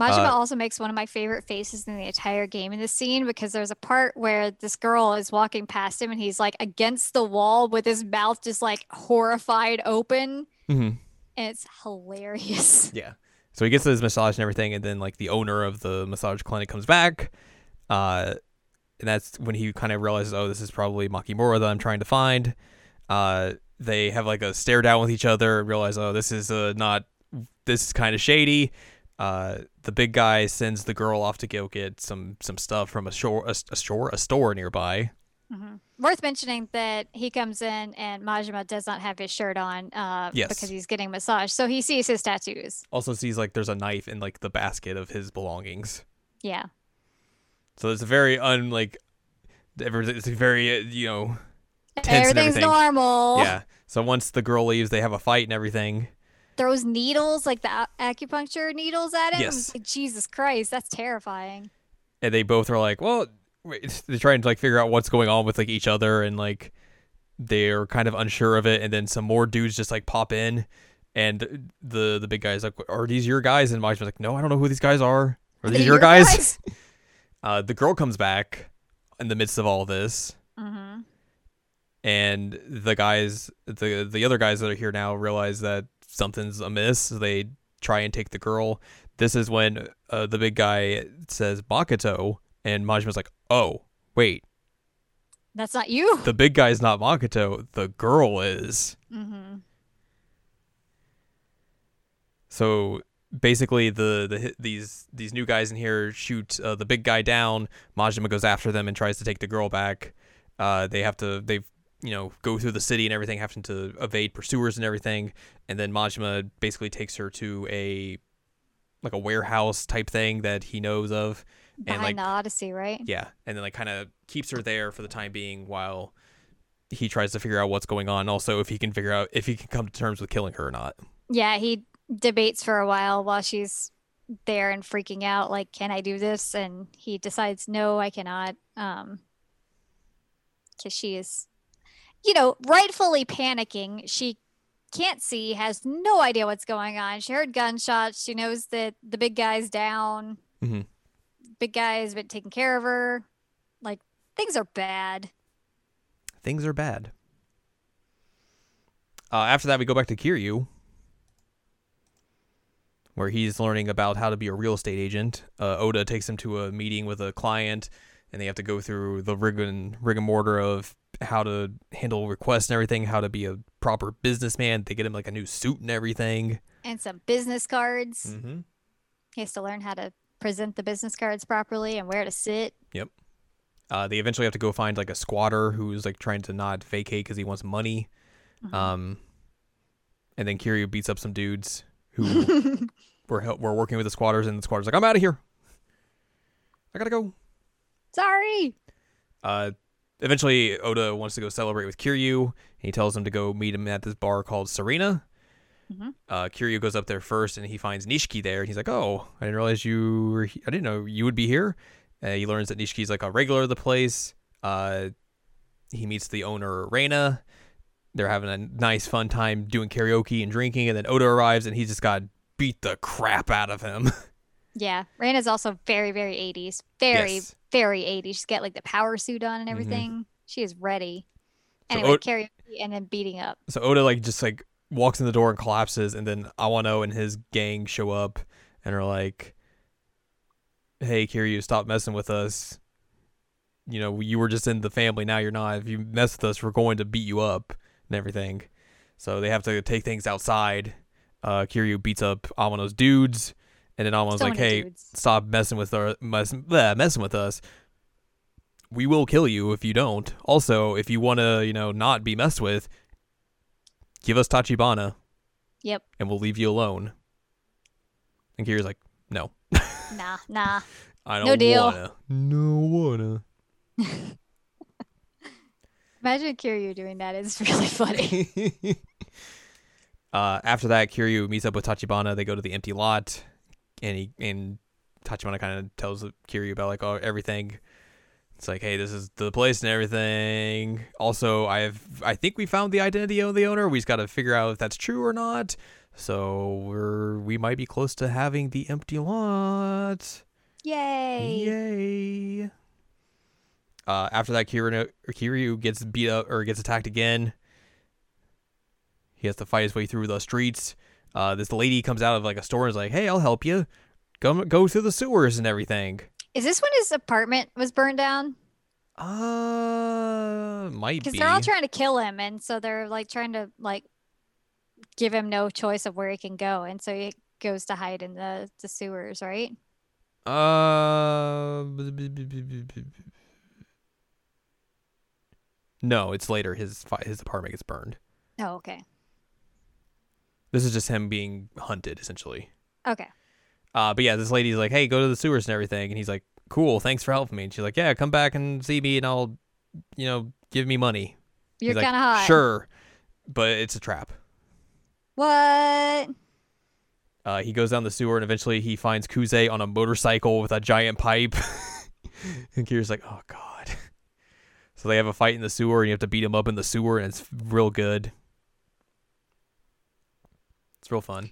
Majima Uh, also makes one of my favorite faces in the entire game in this scene because there's a part where this girl is walking past him and he's like against the wall with his mouth just like horrified open. mhm, And it's hilarious. [laughs] yeah so he gets his massage and everything and then like the owner of the massage clinic comes back uh and that's when he kind of realizes oh this is probably makimura that i'm trying to find uh they have like a stare down with each other and realize oh this is uh not this is kind of shady uh the big guy sends the girl off to go get some some stuff from a shore a, a store a store nearby Mhm. Worth mentioning that he comes in and Majima does not have his shirt on uh, Yes. because he's getting massaged. So he sees his tattoos. also sees like there's a knife in like the basket of his belongings Yeah. so it's a very unlike it's a very uh, you know Everything's everything. normal. yeah so once the girl leaves they have a fight and everything Throws needles, like the acupuncture needles at him. Yes. Like, Jesus Christ, that's terrifying. and they both are like, well, wait, [laughs] they're trying to like figure out what's going on with like each other, and like they're kind of unsure of it. And then some more dudes just like pop in, and the the big guy's like, "Are these your guys?" And Majima's like, "No, I don't know who these guys are. Are these your your guys?" guys? [laughs] Uh, the girl comes back in the midst of all this, Mm-hmm. and the guys, the the other guys that are here now, realize that something's amiss. So they try and take the girl. This is when uh, the big guy says Makoto, and Majima's like, "Oh, wait." That's not you. the big guy's not Makoto, the girl is. Mm-hmm. So basically, the the these these new guys in here shoot uh, the big guy down. Majima goes after them and tries to take the girl back. Uh, they have to they you know go through the city and everything, having to evade pursuers and everything. And then Majima basically takes her to a like a warehouse type thing that he knows of. And, Behind like- the Odyssey, right? Yeah, and then like kind of keeps her there for the time being while he tries to figure out what's going on. Also, if he can figure out if he can come to terms with killing her or not. Yeah, he debates for a while while she's there and freaking out, like, can I do this? And he decides, no, I cannot. Um, because she is, you know, rightfully panicking. She can't see, has no idea what's going on. She heard gunshots. She knows that the big guy's down. Mhm. Big guy has been taking care of her. Like, things are bad. Things are bad. Uh, after that, we go back to Kiryu, where he's learning about how to be a real estate agent. Uh, Oda takes him to a meeting with a client, and they have to go through the rig and rigmarole of how to handle requests and everything, how to be a proper businessman. They get him like a new suit and everything. And some business cards. Mm-hmm. He has to learn how to present the business cards properly and where to sit. Yep. Uh, they eventually have to go find like a squatter who's like trying to not vacate because he wants money. Mhm. Um, and then Kiryu beats up some dudes who [laughs] were hel- were working with the squatters, and the squatters like, "I'm out of here. I gotta go." Sorry. Uh, eventually, Oda wants to go celebrate with Kiryu, he tells him to go meet him at this bar called Serena. Mhm. Uh, Kiryu goes up there first, and he finds Nishiki there. And he's like, "Oh, I didn't realize you were. He- I didn't know you would be here." Uh, he learns that Nishiki's like a regular of the place. Uh, he meets the owner, Reina, they're having a nice fun time doing karaoke and drinking, and then Oda arrives and he's just got beat the crap out of him. [laughs] Yeah, Rain is also very, very 80s. Very, Yes. Very 80s. She's got like the power suit on and everything. She is ready. So Anyway, Od- karaoke and then beating up. So Oda like just like walks in the door and collapses, and then Awano and his gang show up and are like, "Hey, Kiryu, stop messing with us. You know, you were just in the family. Now you're not. If you mess with us, we're going to beat you up and everything." So they have to take things outside. Uh, Kiryu beats up Awano's dudes, and then So like, "Hey, dudes. stop messing with our mess, bleh, messing with us. We will kill you if you don't. Also, if you want to, you know, not be messed with, give us Tachibana Yep. and we'll leave you alone." And Kiryu's like, "No, [laughs] Nah, nah. [laughs] I don't No deal. wanna. No wanna." [laughs] Imagine Kiryu doing that. It's really funny. uh, after that, Kiryu meets up with Tachibana. They go to the empty lot, and he and Tachibana kind of tells Kiryu about like oh everything. It's like, hey, this is the place and everything. Also, I have I think we found the identity of the owner. We just got to figure out if that's true or not. So we're we might be close to having the empty lot. Yay. Yay! Uh, after that, Kiryu, Kiryu gets beat up or gets attacked again. He has to fight his way through the streets. Uh, this lady comes out of like a store and is like, "Hey, I'll help you. Go go through the sewers and everything." Is this when his apartment was burned down? Uh, might Because be. they're all trying to kill him, and so they're like trying to like give him no choice of where he can go, and so he goes to hide in the the sewers, right? Uh, [laughs] no, it's later. His his apartment gets burned. Oh, okay, This is just him being hunted, essentially. okay. Uh, but yeah, this lady's like, "Hey, go to the sewers and everything," and he's like, "Cool, thanks for helping me." And she's like, "Yeah, come back and see me, and I'll, you know, give me money." You're like, kind of hot. Sure, but it's a trap. What? Uh, he goes down the sewer, and eventually he finds Kuze on a motorcycle with a giant pipe. [laughs] and Kiryu's like, "Oh God." So they have a fight in the sewer, and you have to beat him up in the sewer, and it's real good. It's real fun.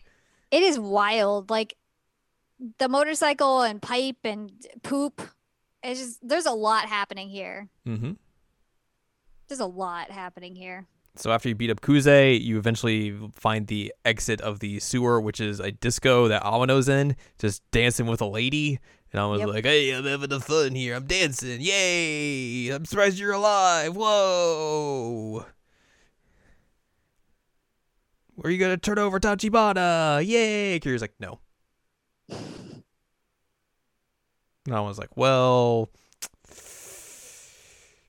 It is wild. Like the motorcycle and pipe and poop. It's just there's a lot happening here. Mm-hmm. There's a lot happening here. So after you beat up Kuze, you eventually find the exit of the sewer, which is a disco that Awano's in, just dancing with a lady. And I was Yep. like, "Hey, I'm having a fun here. I'm dancing. Yay! I'm surprised you're alive. Whoa! Were you gonna turn over Tachibana? Yay!" Kiryu's like, "No." And I was like, "Well."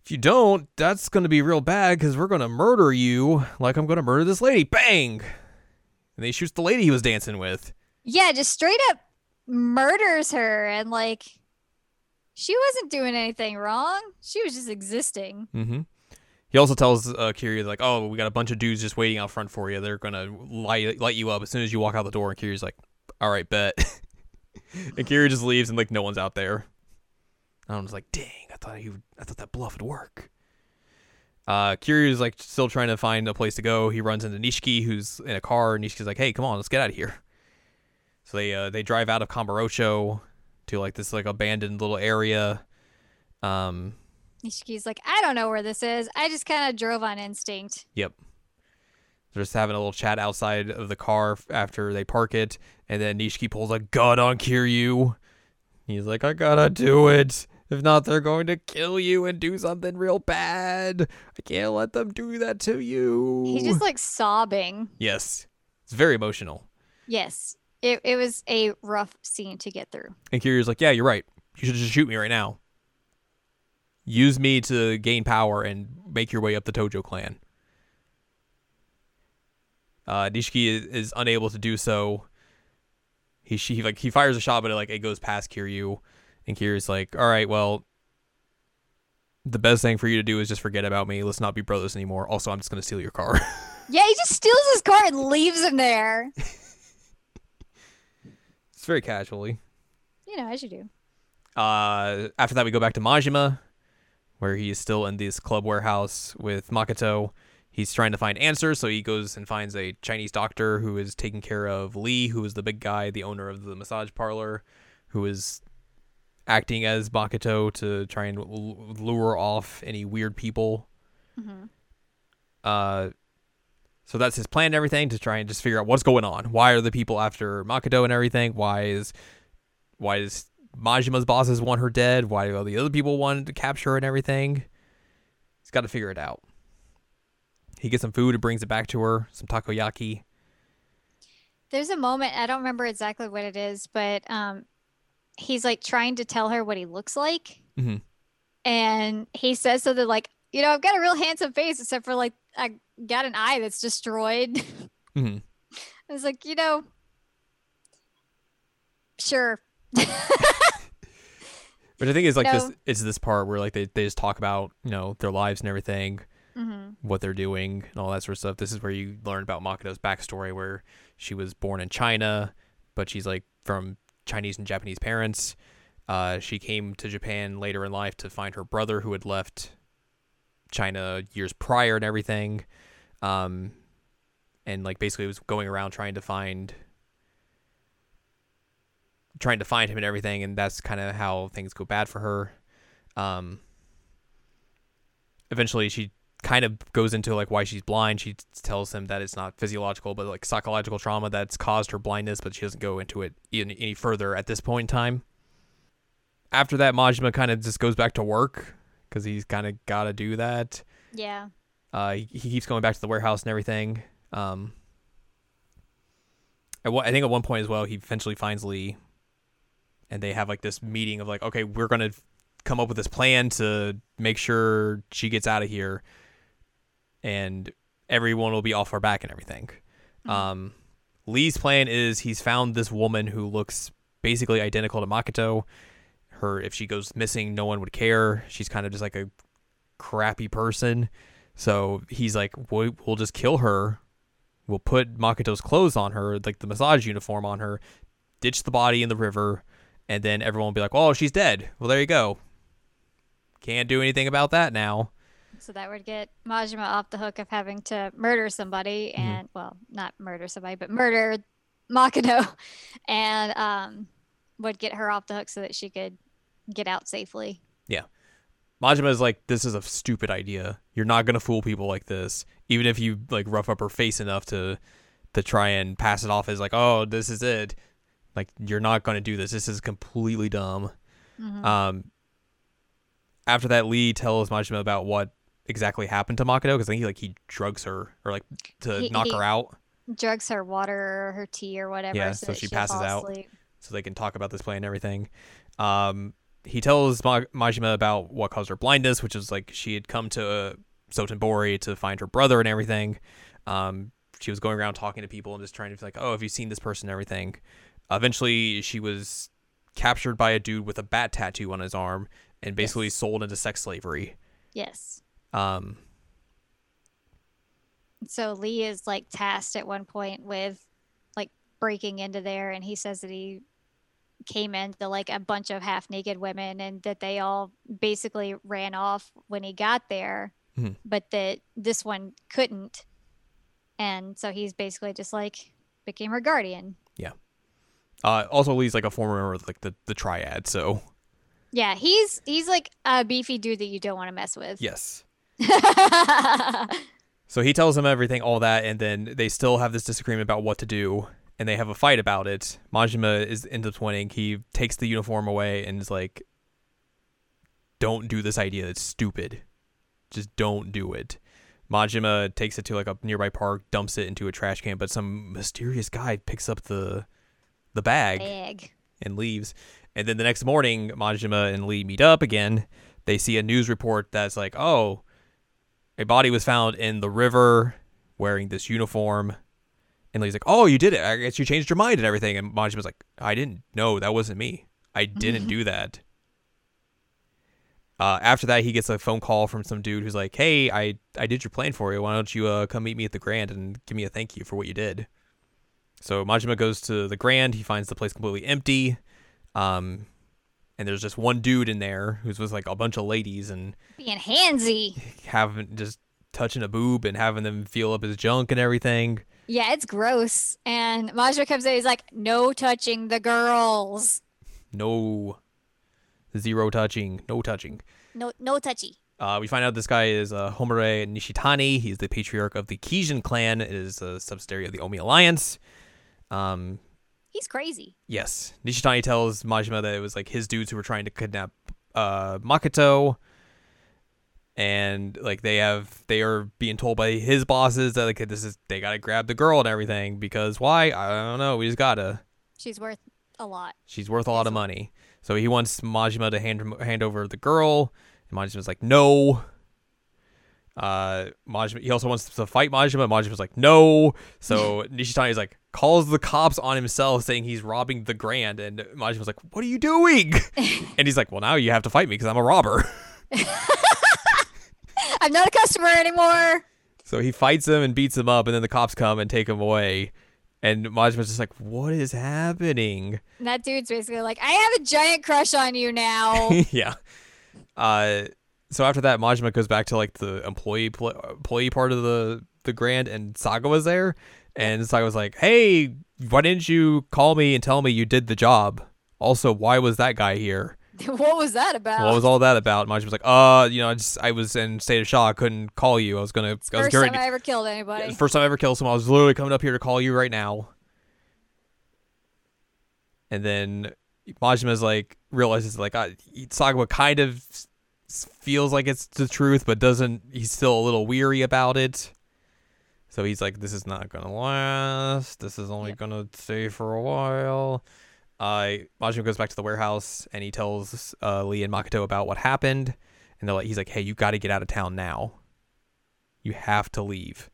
If you don't, that's going to be real bad because we're going to murder you like I'm going to murder this lady. Bang! And he shoots the lady he was dancing with. Yeah, just straight up murders her and like she wasn't doing anything wrong. She was just existing. Mm-hmm. He also tells uh, Kiryu, like, oh, we got a bunch of dudes just waiting out front for you. They're to light, light you up as soon as you walk out the door. And Kiryu's like, all right, bet. [laughs] and Kiryu just leaves and, like, no one's out there. And I was like, dang, I thought he would, I thought that bluff would work. Uh, Kiryu's like still trying to find a place to go. He runs into Nishiki, who's in a car. And Nishiki's like, "Hey, come on, let's get out of here." So they uh, they drive out of Kamurocho to like this like abandoned little area. Um, Nishiki's like, I don't know where this is. I just kind of drove on instinct. Yep. They're just having a little chat outside of the car after they park it, and then Nishiki pulls a gun on Kiryu. He's like, I gotta do it. If not, they're going to kill you and do something real bad. I can't let them do that to you. He's just like sobbing. Yes. It's very emotional. Yes. It, it was a rough scene to get through. And Kiryu's like, Yeah, you're right. You should just shoot me right now. Use me to gain power and make your way up the Tojo clan. Uh, Nishiki is, is unable to do so. He she like he fires a shot, but it like it goes past Kiryu, and Kiryu's like, "All right, well, the best thing for you to do is just forget about me. Let's not be brothers anymore. Also, I'm just gonna steal your car." [laughs] Yeah, he just steals his car and leaves him there. [laughs] it's very casually. You know, as you do. Uh, after that, we go back to Majima, where he is still in this club warehouse with Makoto. he's trying to find answers, so he goes and finds a Chinese doctor who is taking care of Lee, who is the big guy, the owner of the massage parlor, who is acting as Makoto to try and l- lure off any weird people. Mhm. Uh, so that's his plan and everything to try and just figure out what's going on. Why are the people after Makoto and everything? Why is why is Majima's bosses want her dead? Why do all the other people want to capture her and everything? He's got to figure it out. He gets some food and brings it back to her, some takoyaki. There's a moment I don't remember exactly what it is, but um, he's like trying to tell her what he looks like, Mhm. and he says something like, "You know, I've got a real handsome face, except for like I got an eye that's destroyed." hmm [laughs] I was like, you know, sure. [laughs] But I think it's like this. It's this part where like they, they just talk about you know their lives and everything, hmm what they're doing and all that sort of stuff. This is where you learn about Makoto's backstory, where she was born in China, but she's like from Chinese and Japanese parents. Uh, she came to Japan later in life to find her brother who had left China years prior and everything. Um, and like basically was going around trying to find trying to find him and everything and that's kind of how things go bad for her. Um eventually she kind of goes into like why she's blind. She tells him that it's not physiological but like psychological trauma that's caused her blindness but she doesn't go into it any, any further at this point in time. After that majima kind of just goes back to work because he's kind of got to do that. Yeah. uh, he, he keeps going back to the warehouse and everything. Um, I think at one point as well, he eventually finds Lee, and they have like this meeting of like, okay, we're gonna come up with this plan to make sure she gets out of here, and everyone will be off our back and everything. Mhm. Um, Lee's plan is he's found this woman who looks basically identical to Makoto. Her, if she goes missing, no one would care. She's kind of just like a crappy person. So he's like, we'll, we'll just kill her. We'll put Makoto's clothes on her, like the massage uniform on her, ditch the body in the river, and then everyone will be like, oh, she's dead. Well, there you go. Can't do anything about that now. So that would get Majima off the hook of having to murder somebody Mhm. and well, not murder somebody, but murder Makoto [laughs] and um would get her off the hook so that she could get out safely. Yeah. Majima is like, this is a stupid idea. You're not gonna fool people like this, even if you like rough up her face enough to to try and pass it off as like, oh, this is it. Like you're not gonna do this. This is completely dumb. Mhm. Um, after that, Lee tells Majima about what exactly happened to Makoto because I think he like he drugs her or like to He- knock he- her out Drugs her water or her tea or whatever. Yeah, so, so she passes out. asleep. so they can talk about this plan and everything. Um, he tells Ma- Majima about what caused her blindness, which is like she had come to uh, Sotenbori to find her brother and everything. Um, she was going around talking to people and just trying to be like, oh, have you seen this person and everything? Eventually, she was captured by a dude with a bat tattoo on his arm and basically Yes. sold into sex slavery. Yes. Um, So Lee is like tasked at one point with like breaking into there and he says that he came into like a bunch of half naked women and that they all basically ran off when he got there, Mhm. but that this one couldn't. And so he's basically just like became her guardian. Uh, also, Lee's like a former member of like the, the triad, so Yeah, he's he's like a beefy dude that you don't want to mess with. yes. [laughs] So he tells him everything, all that, and then they still have this disagreement about what to do, and they have a fight about it. Majima is ends up winning. He takes the uniform away and is like, "Don't do this idea. It's stupid. Just don't do it." Majima takes it to like a nearby park, dumps it into a trash can, but some mysterious guy picks up the the bag Bag. and leaves. And then the next morning, Majima and Lee meet up again. They see a news report that's like, oh, a body was found in the river wearing this uniform. And Lee's like, oh, you did it. I guess you changed your mind and everything. And Majima's like, I didn't. No, that wasn't me. I didn't do [laughs] that. Uh, after that, he gets a phone call from some dude who's like, "Hey, I I did your plan for you. Why don't you uh, come meet me at the Grand and give me a thank you for what you did?" So Majima goes to the Grand. He finds the place completely empty, um, and there's just one dude in there who's with like a bunch of ladies and Being handsy. having just touching a boob and having them feel up his junk and everything. Yeah, it's gross. And Majima comes in, he's like, "No touching the girls. No, zero touching, no touching. No, no touchy." Uh, we find out this guy is uh, Homare Nishitani. He's the patriarch of the Kijin clan. It is a subsidiary of the Omi Alliance. Um, He's crazy. yes, Nishitani tells Majima that it was like his dudes who were trying to kidnap uh, Makoto, and like they have they are being told by his bosses that like this is they gotta grab the girl and everything because why? I don't know. We just gotta. She's worth a lot. she's worth a lot of money. So he wants Majima to hand hand over the girl. And Majima's like no. Uh Majima he also wants to fight Majima. Majima's like no. So [laughs] Nishitani's like calls the cops on himself saying he's robbing the grand and Majima's like what are you doing [laughs] and he's like well now you have to fight me because I'm a robber [laughs] I'm not a customer anymore. So he fights him and beats him up, and then the cops come and take him away. And Majima's just like, "What is happening?" And that dude's basically like, I have a giant crush on you now. [laughs] yeah. Uh, so after that, Majima goes back to like the employee pl- employee part of the the grand, and Saga was there, and Saga was like, "Hey, why didn't you call me and tell me you did the job? Also, why was that guy here? [laughs] what was that about? What was all that about?" Majima was like, "Uh, you know, I just I was in state of shock. I couldn't call you. I was gonna. I was First time I ever killed anybody. Yeah, first time I ever killed someone, I was literally coming up here to call you right now. And then Majima's like realizes like I, Sagawa kind of feels like it's the truth, but doesn't. He's still a little weary about it. So he's like, "This is not gonna last. This is only Yep. gonna stay for a while." Uh, Majima goes back to the warehouse and he tells uh, Lee and Makoto about what happened, and they're like, he's like, "Hey, you got to get out of town now. You have to leave."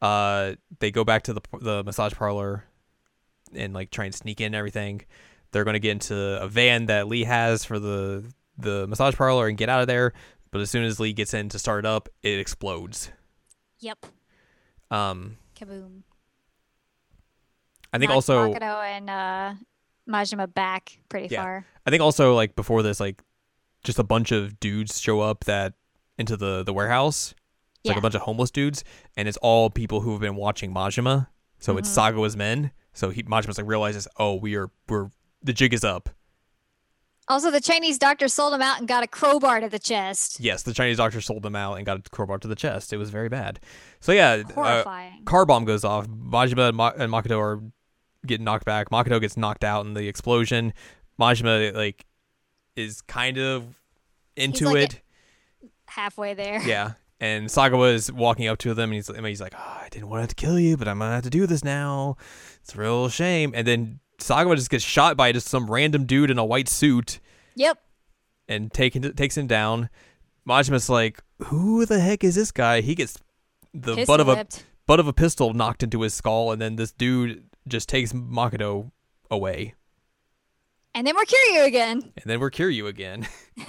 Uh, they go back to the the massage parlor and like try and sneak in and everything. They're gonna get into a van that Lee has for the the massage parlor and get out of there. But as soon as Lee gets in to start it up, it explodes. Yep. Um, Kaboom. I think Knocked also Makoto and uh, Majima back pretty Yeah. far. I think also like before this, like just a bunch of dudes show up that into the the warehouse. It's like a bunch of homeless dudes, and it's all people who have been watching Majima. So it's Mhm. Sagawa's men. So he Majima's like realizes, oh, we are we're the jig is up. Also, the Chinese doctor sold him out and got a crowbar to the chest. Yes, the Chinese doctor sold him out and got a crowbar to the chest. It was very bad. So yeah, uh, Horrifying. car bomb goes off. Majima and, Ma- and Makoto are getting knocked back. Makoto gets knocked out in the explosion. Majima like is kind of into like it. Halfway there. Yeah. And Sagawa is walking up to them and he's, he's like, oh, I didn't want to to kill you, but I'm going to have to do this now. It's a real shame. And then Sagawa just gets shot by just some random dude in a white suit Yep. and taken, takes him down. Majima's like, who the heck is this guy? He gets the Pistol butt of a whipped. butt of a pistol knocked into his skull, and then this dude just takes Makoto away. And then we're Kiryu again. And then we're Kiryu again. [laughs] [laughs]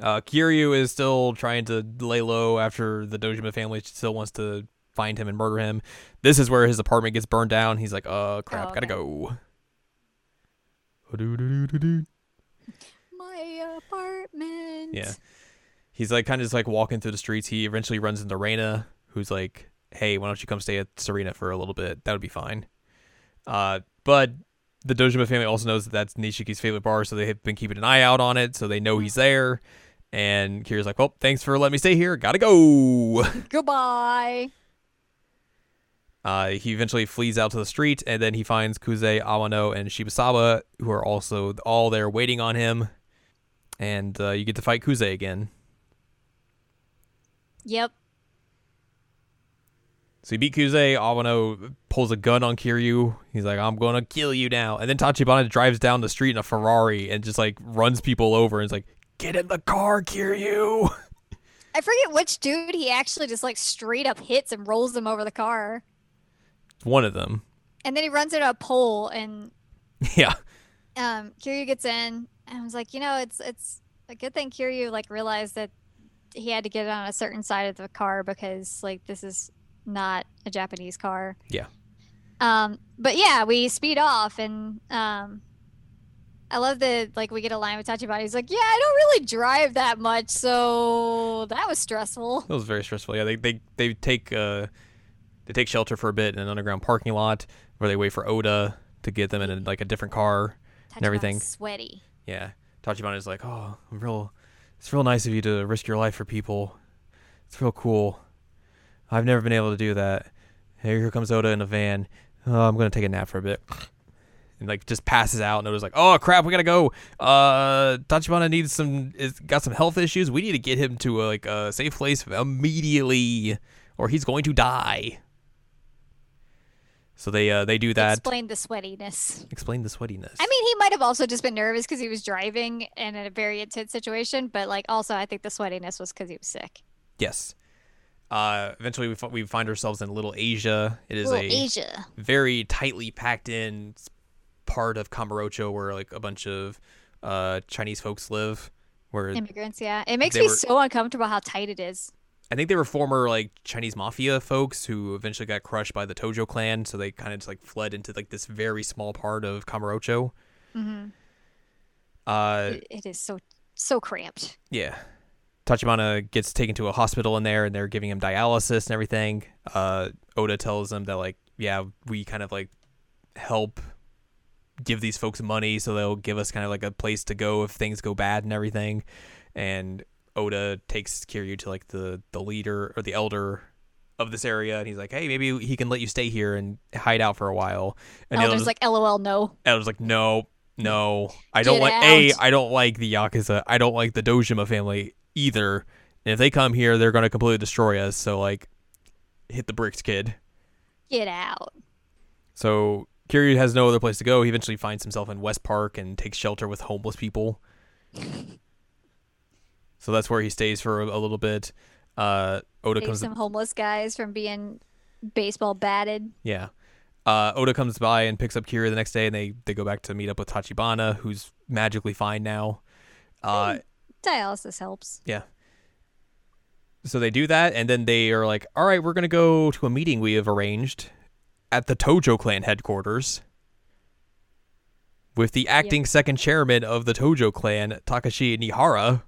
uh, Kiryu is still trying to lay low after the Dojima family still wants to find him and murder him. This is where his apartment gets burned down. He's like, uh, crap, Oh, gotta go. [laughs] My apartment. Yeah. He's like kind of just like walking through the streets. He eventually runs into Reina, who's like, "Hey, why don't you come stay at Serena for a little bit? That would be fine." Uh, but the Dojima family also knows that that's Nishiki's favorite bar, so they have been keeping an eye out on it, so they know he's there. And Kiryu's like, "Well, thanks for letting me stay here. Gotta go." Goodbye. Uh, he eventually flees out to the street, and then he finds Kuze, Awano, and Shibusawa, who are also all there waiting on him. And uh, you get to fight Kuze again. Yep. So he beat Kuze. Awano pulls a gun on Kiryu. He's like, I'm going to kill you now. And then Tachibana drives down the street in a Ferrari and just like runs people over and is like, Get in the car, Kiryu. [laughs] I forget which dude he actually just like straight up hits and rolls them over the car. One of them. And then he runs into a pole and [laughs] Yeah. um Kiryu gets in and I was like, you know, it's it's a good thing Kiryu like realized that he had to get on a certain side of the car because like this is not a Japanese car. Yeah. Um but yeah, we speed off and um I love the like we get a line with Tachibana. He's like, "Yeah, I don't really drive that much, so that was stressful." It was very stressful. Yeah, they they they take uh they take shelter for a bit in an underground parking lot where they wait for Oda to get them in a, like a different car and everything. Sweaty. Yeah, Tachibana is like, oh, I'm real. It's real nice of you to risk your life for people. It's real cool. I've never been able to do that. Here, here comes Oda in a van. Oh, I'm gonna take a nap for a bit. And like just passes out, and Oda's like, "Oh crap, we gotta go. Uh, Tachibana needs some, is got some health issues. We need to get him to a, like a safe place immediately, or he's going to die." So they uh they do that. Explain the sweatiness. Explain the sweatiness. I mean, he might have also just been nervous because he was driving and in a very intense situation, but like also I think the sweatiness was because he was sick. Yes. Uh, eventually, we, f- we find ourselves in Little Asia. It is Little a Asia. very tightly packed in part of Kamurocho where like a bunch of uh, Chinese folks live. Where Immigrants, yeah. It makes me were- so uncomfortable how tight it is. I think they were former like Chinese mafia folks who eventually got crushed by the Tojo clan, so they kind of just like fled into like this very small part of Kamurocho. hmm Uh, It, it is so so cramped. Yeah. Tachibana gets taken to a hospital in there and they're giving him dialysis and everything. Uh, Oda tells them that, like, yeah, we kind of like help give these folks money so they'll give us kind of like a place to go if things go bad and everything. And Oda takes Kiryu to like the, the leader or the elder of this area and he's like, hey, maybe he can let you stay here and hide out for a while. And Elder's elder's like, LOL, no. Elder's like, no, no, I don't Get like a. I don't like the Yakuza. I don't like the Dojima family either. And if they come here, they're gonna completely destroy us. So like, hit the bricks, kid. Get out. So Kiryu has no other place to go. He eventually finds himself in West Park and takes shelter with homeless people. [laughs] so that's where he stays for a, a little bit. Uh, Oda Save comes. some homeless guys from being baseball batted. Yeah. Uh, Oda comes by and picks up Kiryu the next day, and they, they go back to meet up with Tachibana, who's magically fine now. Uh, Dialysis helps. Yeah. So they do that, and then they are like, all right, we're going to go to a meeting we have arranged at the Tojo clan headquarters with the acting second chairman of the Tojo clan, Takashi Nihara.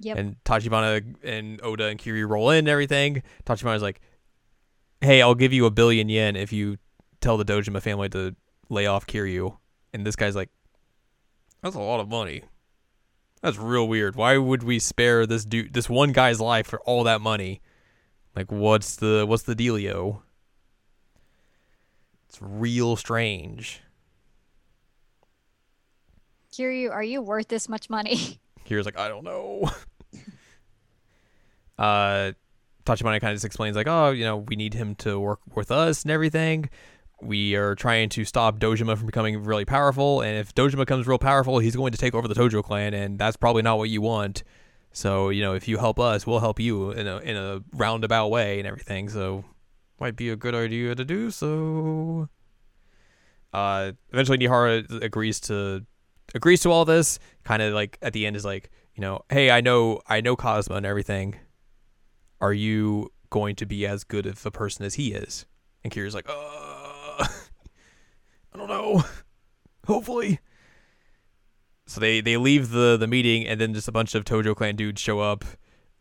Yep. And Tachibana and Oda and Kiryu roll in and everything. Tachibana's like, hey, I'll give you a billion yen if you tell the Dojima family to lay off Kiryu. And this guy's like, that's a lot of money. That's real weird. Why would we spare this dude, this one guy's life for all that money? Like, what's the what's the dealio? It's real strange. Kiryu, are you worth this much money? [laughs] Kiryu's like, I don't know. [laughs] uh, Tachibana kind of just explains like, oh, you know, we need him to work with us and everything. We are trying to stop Dojima from becoming really powerful, and if Dojima becomes real powerful, he's going to take over the Tojo clan, and that's probably not what you want. So, you know, if you help us, we'll help you in a in a roundabout way and everything. So, might be a good idea to do so. Uh, eventually, Nihara agrees to agrees to all this. Kind of like at the end is like, you know, hey, I know I know Kazama and everything. Are you going to be as good of a person as he is? And Kiryu's like, uh, [laughs] I don't know. Hopefully. So they they leave the the meeting, and then just a bunch of Tojo clan dudes show up,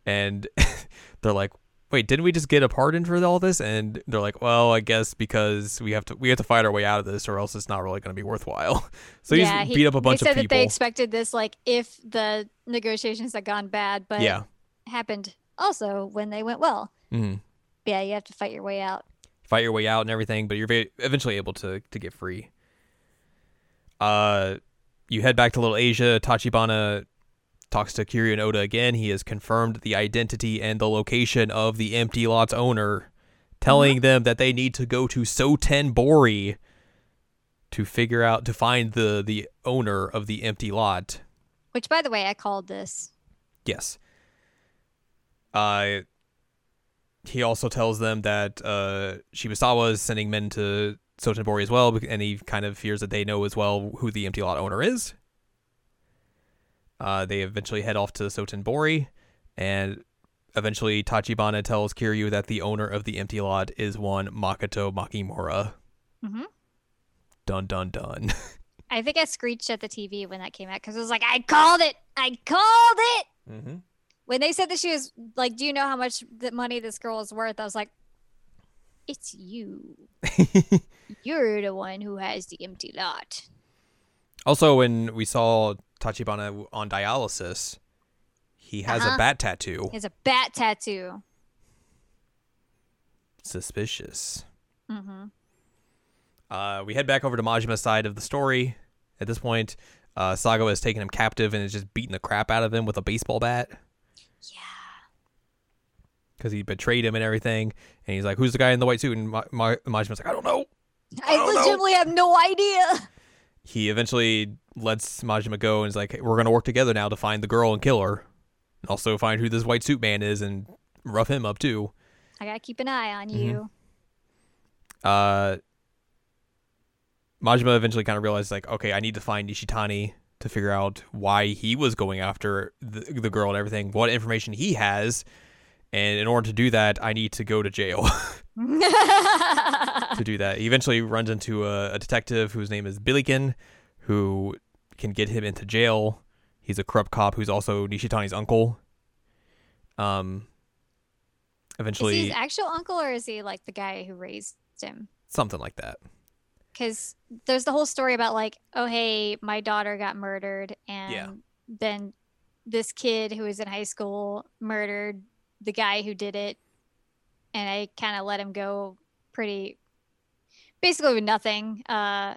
and [laughs] they're like, "Wait, didn't we just get a pardon for all this?" And they're like, "Well, I guess because we have to we have to fight our way out of this, or else it's not really going to be worthwhile." [laughs] So he yeah, just beat up a bunch they of said that they expected this like if the negotiations had gone bad, but yeah. happened also when they went well. hmm Yeah, you have to fight your way out. fight your way out and everything, but you're eventually able to to get free. Uh, you head back to Little Asia. Tachibana talks to Kiryu and Oda again. He has confirmed the identity and the location of the empty lot's owner, telling them that they need to go to Sotenbori to figure out to find the the owner of the empty lot. Which, by the way, I called this. Yes. Uh, he also tells them that uh, Shibusawa is sending men to Sotenbori as well, and he kind of fears that they know as well who the empty lot owner is. Uh, they eventually head off to Sotenbori, and eventually Tachibana tells Kiryu that the owner of the empty lot is one Makoto Makimura. hmm Dun dun dun. [laughs] I think I screeched at the TV when that came out because it was like, I called it. I called it. Mm-hmm. When they said that she was like, Do you know how much the money this girl is worth? I was like, It's you. [laughs] You're the one who has the empty lot. also, when we saw Tachibana on dialysis, he has Uh-huh. a bat tattoo. He has a bat tattoo. Suspicious. hmm Uh, we head back over to Majima's side of the story. At this point, uh, Sago has taken him captive and is just beating the crap out of him with a baseball bat Yeah. because he betrayed him and everything. And he's like, "Who's the guy in the white suit?" And Ma- Ma- Majima's like, "I don't know." I don't know. legitimately have no idea. He eventually lets Majima go and is like, hey, "We're gonna work together now to find the girl and kill her, and also find who this white suit man is and rough him up too." I gotta keep an eye on Mhm. you. uh Majima eventually kind of realized like, okay, I need to find Nishitani to figure out why he was going after the, the girl and everything, what information he has, and in order to do that, I need to go to jail [laughs] to do that. He eventually runs into a, a detective whose name is Billiken, who can get him into jail. He's a corrupt cop who's also Nishitani's uncle. Um, is eventually, he his actual uncle or is he like the guy who raised him? something like that. Because there's the whole story about like, oh hey, my daughter got murdered, and Yeah. then this kid who was in high school murdered the guy who did it, and I kind of let him go pretty, basically with nothing. Uh,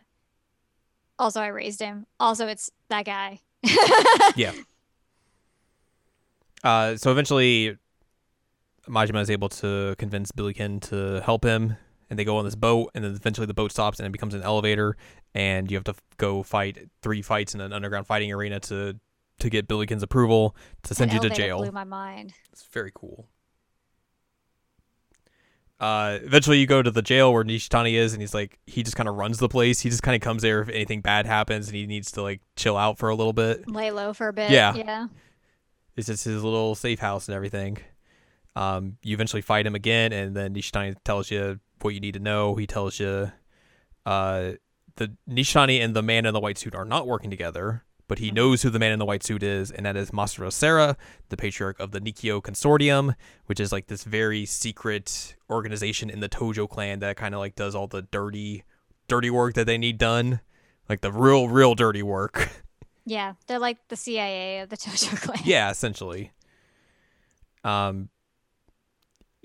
also, I raised him. Also, it's that guy. [laughs] Yeah. Uh, so eventually, Majima is able to convince Billiken to help him, and they go on this boat, and then eventually the boat stops and it becomes an elevator, and you have to f- go fight three fights in an underground fighting arena to to get Billiken's approval to send you to jail. Blew my mind. It's very cool. Uh, eventually, you go to the jail where Nishitani is, and he's like, he just kind of runs the place. He just kind of comes there if anything bad happens, and he needs to like chill out for a little bit. Lay low for a bit. Yeah. Yeah. It's just his little safe house and everything. Um, you eventually fight him again, and then Nishitani tells you what you need to know. He tells you, uh, the Nishitani and the man in the white suit are not working together, but he knows who the man in the white suit is, and that is Masaru Sera, the patriarch of the Nikkyo Consortium, which is like this very secret organization in the Tojo clan that kind of like does all the dirty, dirty work that they need done, like the real, real dirty work. Yeah. They're like the CIA of the Tojo [laughs] clan. yeah, essentially. Um,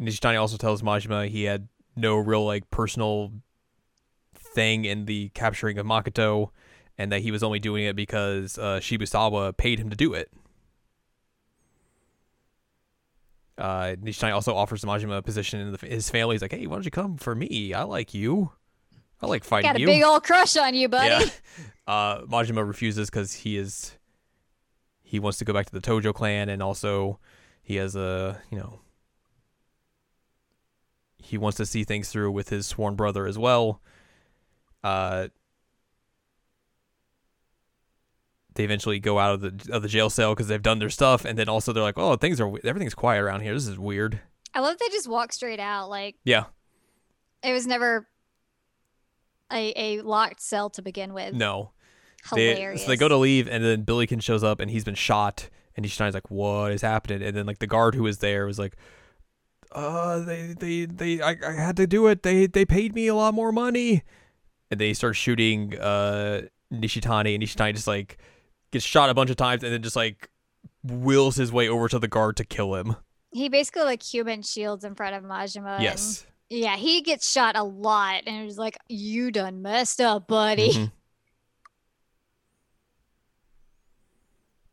Nishitani also tells Majima he had no real like personal thing in the capturing of Makoto, and that he was only doing it because uh, Shibusawa paid him to do it. Uh, Nishitani also offers Majima a position in the, his family. He's like, "Hey, why don't you come for me? I like you. I like fighting you. Got a you." big old crush on you, buddy. Yeah. [laughs] Uh, Majima refuses because he is he wants to go back to the Tojo clan, and also he has a you know he wants to see things through with his sworn brother as well. Uh, they eventually go out of the of the jail cell because they've done their stuff, and then also they're like, "Oh, things are everything's quiet around here. This is weird." I love that they just walk straight out. Like Yeah, it was never a, a locked cell to begin with. no, They, Hilarious. so they go to leave, and then Billiken shows up, and he's been shot. And Nishitani's like, "What is happening?" And then like the guard who was there was like, "Uh, they, they, they, I, I had to do it. They, they paid me a lot more money." And they start shooting uh Nishitani, and Nishitani just like gets shot a bunch of times, and then just like wills his way over to the guard to kill him. he basically like human shields in front of Majima. yes. yeah, he gets shot a lot, and it was like, "You done messed up, buddy." Mhm.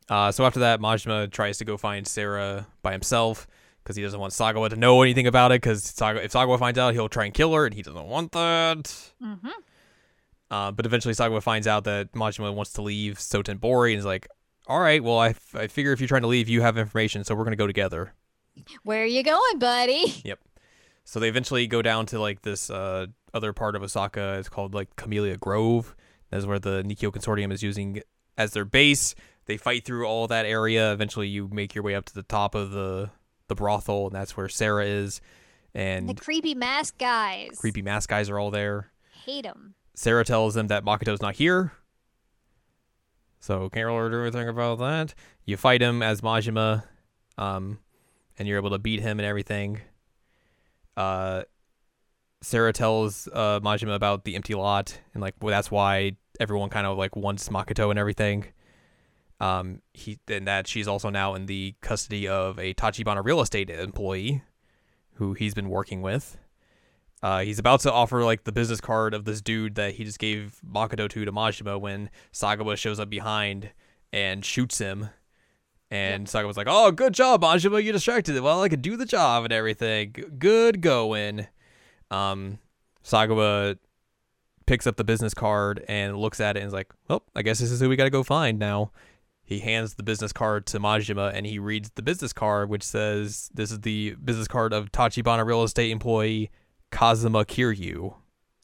Uh, so after that, Majima tries to go find Sera by himself because he doesn't want Sagawa to know anything about it. Because Saga- if Sagawa finds out, he'll try and kill her, and he doesn't want that. hmm Uh, but eventually, Sagawa finds out that Majima wants to leave Sotenbori and is like, "All right, well, I, f- I figure if you're trying to leave, you have information, so we're gonna go together." Where are you going, buddy? [laughs] Yep. So they eventually go down to like this uh, other part of Osaka. It's called like Camellia Grove. That's where the Nikkyo Consortium is using as their base. They fight through all that area. Eventually, you make your way up to the top of the the brothel, and that's where Sera is. And The creepy mask guys. creepy mask guys are all there. Hate them. Sera tells them that Makoto's not here, So can't really do anything about that. You fight him as Majima, um, and you're able to beat him and everything. Uh, Sera tells uh, Majima about the empty lot and like well, that's why everyone kind of like wants Makoto and everything. Um, he and that she's also now in the custody of a Tachibana real estate employee who he's been working with. Uh, he's about to offer like the business card of this dude that he just gave Makoto to to Majima when Sagawa shows up behind and shoots him. And Sagawa's like, "Oh, good job, Majima. You distracted it. Well, I could do the job and everything. Good going." Um, Sagawa picks up the business card and looks at it and is like, "Well, I guess this is who we got to go find now." He hands the business card to Majima and he reads the business card, which says, "This is the business card of Tachibana real estate employee Kazuma Kiryu."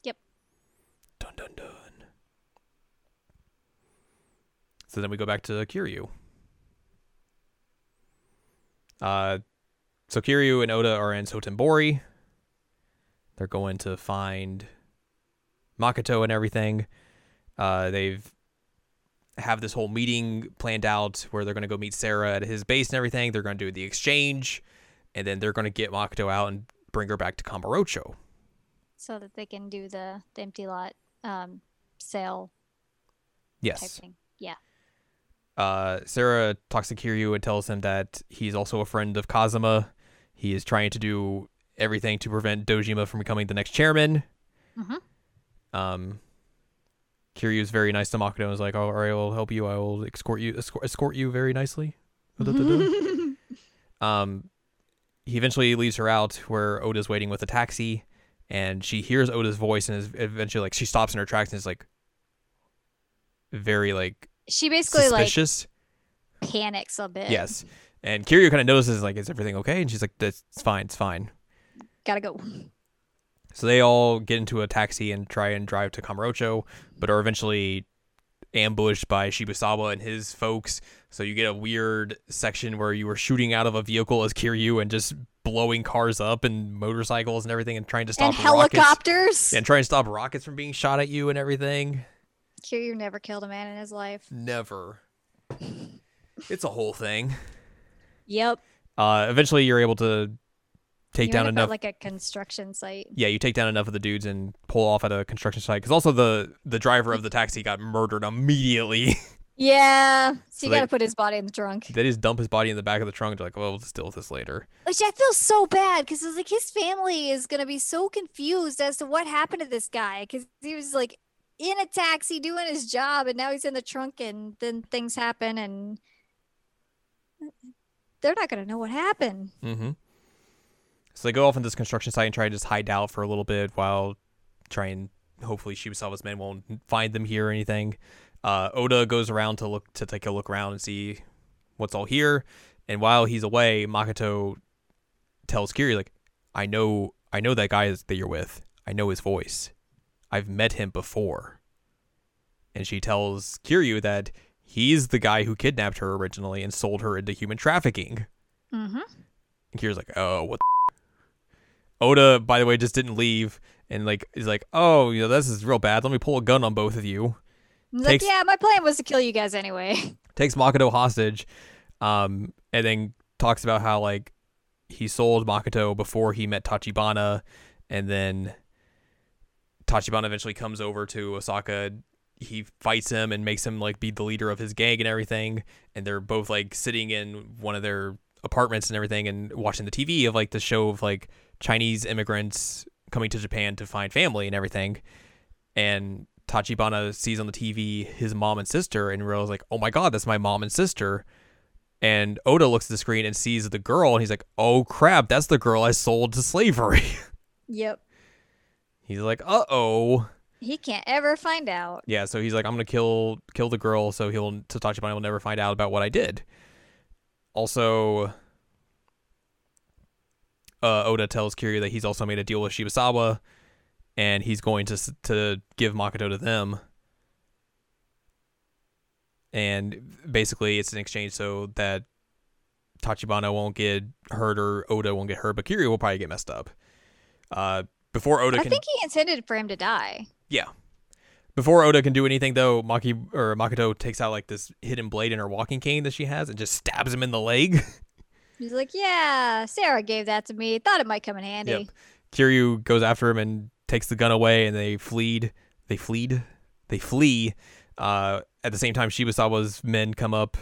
Yep. Dun dun dun. So then we go back to Kiryu. Uh, so Kiryu and Oda are in Sotenbori. They're going to find Makoto and everything. Uh, they've have this whole meeting planned out where they're going to go meet Sera at his base and everything. They're going to do the exchange, and then they're going to get Makoto out and bring her back to Kamurocho. So that they can do the, the empty lot um, sale type Yes. thing. Yeah. Uh, Sera talks to Kiryu and tells him that he's also a friend of Kazama. He is trying to do everything to prevent Dojima from becoming the next chairman. Mhm. Um, Kiryu is very nice to Makoto and is like, "Oh, all right, I will help you. I will escort you, escort, escort you very nicely." [laughs] um, he eventually leaves her out where Oda's waiting with a taxi, and she hears Oda's voice and is eventually like she stops in her tracks and is like very like she basically suspicious. like panics a bit. Yes. And Kiryu kind of notices, like, is everything okay? And she's like, that's it's fine, it's fine. Gotta go. So they all get into a taxi and try and drive to Kamurocho, but are eventually ambushed by Shibusawa and his folks. So you get a weird section where you were shooting out of a vehicle as Kiryu and just blowing cars up and motorcycles and everything and trying to stop and rockets. helicopters. And trying to stop rockets from being shot at you and everything. Kiryu never killed a man in his life. Never. It's a whole thing. Yep. Uh, eventually, you're able to take You down end up at, enough like a construction site. yeah, you take down enough of the dudes and pull off at a construction site. Because also the the driver of the taxi got murdered immediately. [laughs] Yeah. So, So you gotta put his body in the trunk. they just dump his body in the back of the trunk. They're like, well, we'll just deal with this later. Which I feel so bad because it's like his family is gonna be so confused as to what happened to this guy because he was like in a taxi doing his job and now he's in the trunk and then things happen and they're not gonna know what happened. Mm-hmm. So they go off on this construction site and try to just hide out for a little bit while trying. Hopefully, Shibusawa's men won't find them here or anything. Uh, Oda goes around to look to take a look around and see what's all here. And while he's away, Makoto tells Kiri like, "I know, I know that guy that you're with. I know his voice. I've met him before." And she tells Kiryu that he's the guy who kidnapped her originally and sold her into human trafficking. Mm-hmm. And Kira's like, "Oh, what?" the Oda, by the way, just didn't leave, and like is like, "Oh, you know, this is real bad. Let me pull a gun on both of you." Like, Takes- yeah, my plan was to kill you guys anyway. [laughs] Takes Makoto hostage, um, and then talks about how like he sold Makoto before he met Tachibana, and then Tachibana eventually comes over to Osaka. He fights him and makes him like be the leader of his gang and everything. And they're both like sitting in one of their apartments and everything and watching the TV of like the show of like Chinese immigrants coming to Japan to find family and everything. And Tachibana sees on the TV his mom and sister and realizes like, oh my god, that's my mom and sister. And Oda looks at the screen and sees the girl and he's like, oh crap, that's the girl I sold to slavery. Yep. [laughs] he's like, uh oh. He can't ever find out. Yeah, so he's like, I'm gonna kill kill the girl, so he'll Tachibana will never find out about what I did. Also, uh, Oda tells Kiryu that he's also made a deal with Shibusawa, and he's going to to give Makoto to them. And basically, it's an exchange so that Tachibana won't get hurt or Oda won't get hurt, but Kiryu will probably get messed up. Uh, before Oda I can think he intended for him to die. yeah. Before Oda can do anything, though, Maki or Makoto takes out like this hidden blade in her walking cane that she has and just stabs him in the leg. [laughs] He's like, yeah, Sera gave that to me. Thought it might come in handy. Yep. Kiryu goes after him and takes the gun away, and they fleed. They fleed. They flee. Uh, at the same time, Shibusawa's men come up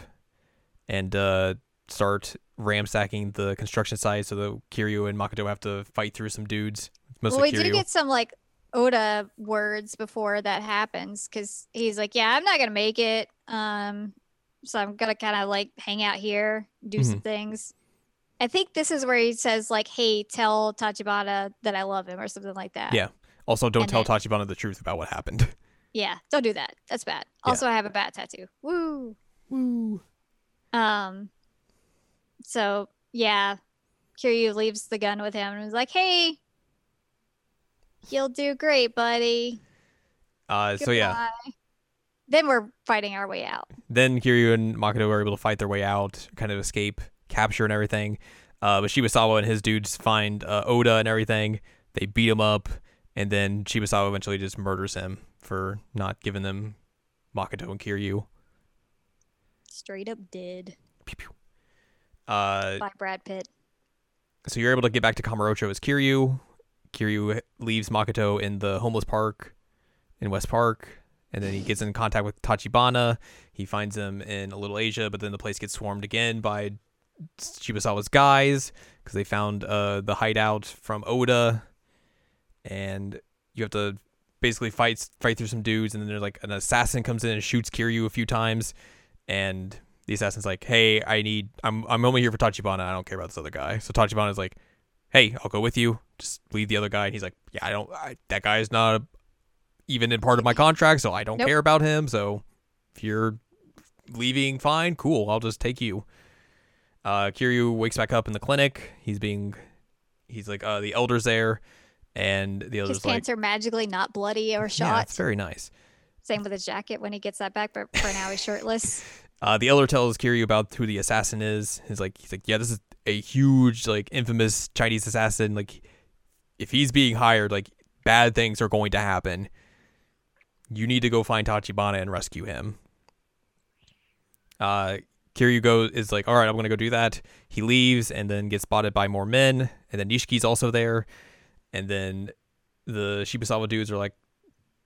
and uh, start ransacking the construction site. So the Kiryu and Makoto have to fight through some dudes. Mostly well, we Kiryu. do get some like Oda words before that happens because he's like, yeah, I'm not gonna make it. Um, so I'm gonna kind of like hang out here, do some things. I think this is where he says like, "Hey, tell Tachibana that I love him" or something like that. Yeah. Also, don't And tell then- Tachibana the truth about what happened. [laughs] Yeah, don't do that. That's bad. Yeah. Also, I have a bat tattoo. Woo. Woo. Um. So yeah, Kiryu leaves the gun with him and is like, "Hey, you'll do great, buddy." Uh, so yeah, Then we're fighting our way out. then Kiryu and Makoto are able to fight their way out, kind of escape, capture and everything. Uh, but Shibusawa and his dudes find uh, Oda and everything. They beat him up, and then Shibusawa eventually just murders him for not giving them Makoto and Kiryu. Straight up did Pew, pew. Uh, by Brad Pitt. so you're able to get back to Kamurocho as Kiryu. Kiryu leaves Makoto in the homeless park in West Park, and then he gets in contact with Tachibana. He finds him in a Little Asia, but then the place gets swarmed again by Shibusawa's guys because they found uh, the hideout from Oda, and you have to basically fight fight through some dudes, and then there's like an assassin comes in and shoots Kiryu a few times, and the assassin's like, "Hey, I need. I'm I'm only here for Tachibana. I don't care about this other guy." So Tachibana's like, "Hey, I'll go with you. Just leave the other guy." And he's like, "Yeah, I don't. I, that guy is not even in part of my contract, so I don't Nope. care about him. So if you're leaving, fine, cool. I'll just take you." Uh, Kiryu wakes back up in the clinic. He's being, he's like, uh, the elder's there, and the His elder's like, pants are magically not bloody or "Yeah, shot. it's very nice." Same with his jacket when he gets that back, but for now he's shirtless. [laughs] Uh, the elder tells Kiryu about who the assassin is. He's like, he's like, yeah, this is a huge, like, infamous Chinese assassin. Like, if he's being hired, like, bad things are going to happen. You need to go find Tachibana and rescue him. Uh, Kiryu goes is like, all right, I'm gonna go do that. He leaves and then gets spotted by more men, and then Nishiki's also there, and then the Shibusawa dudes are like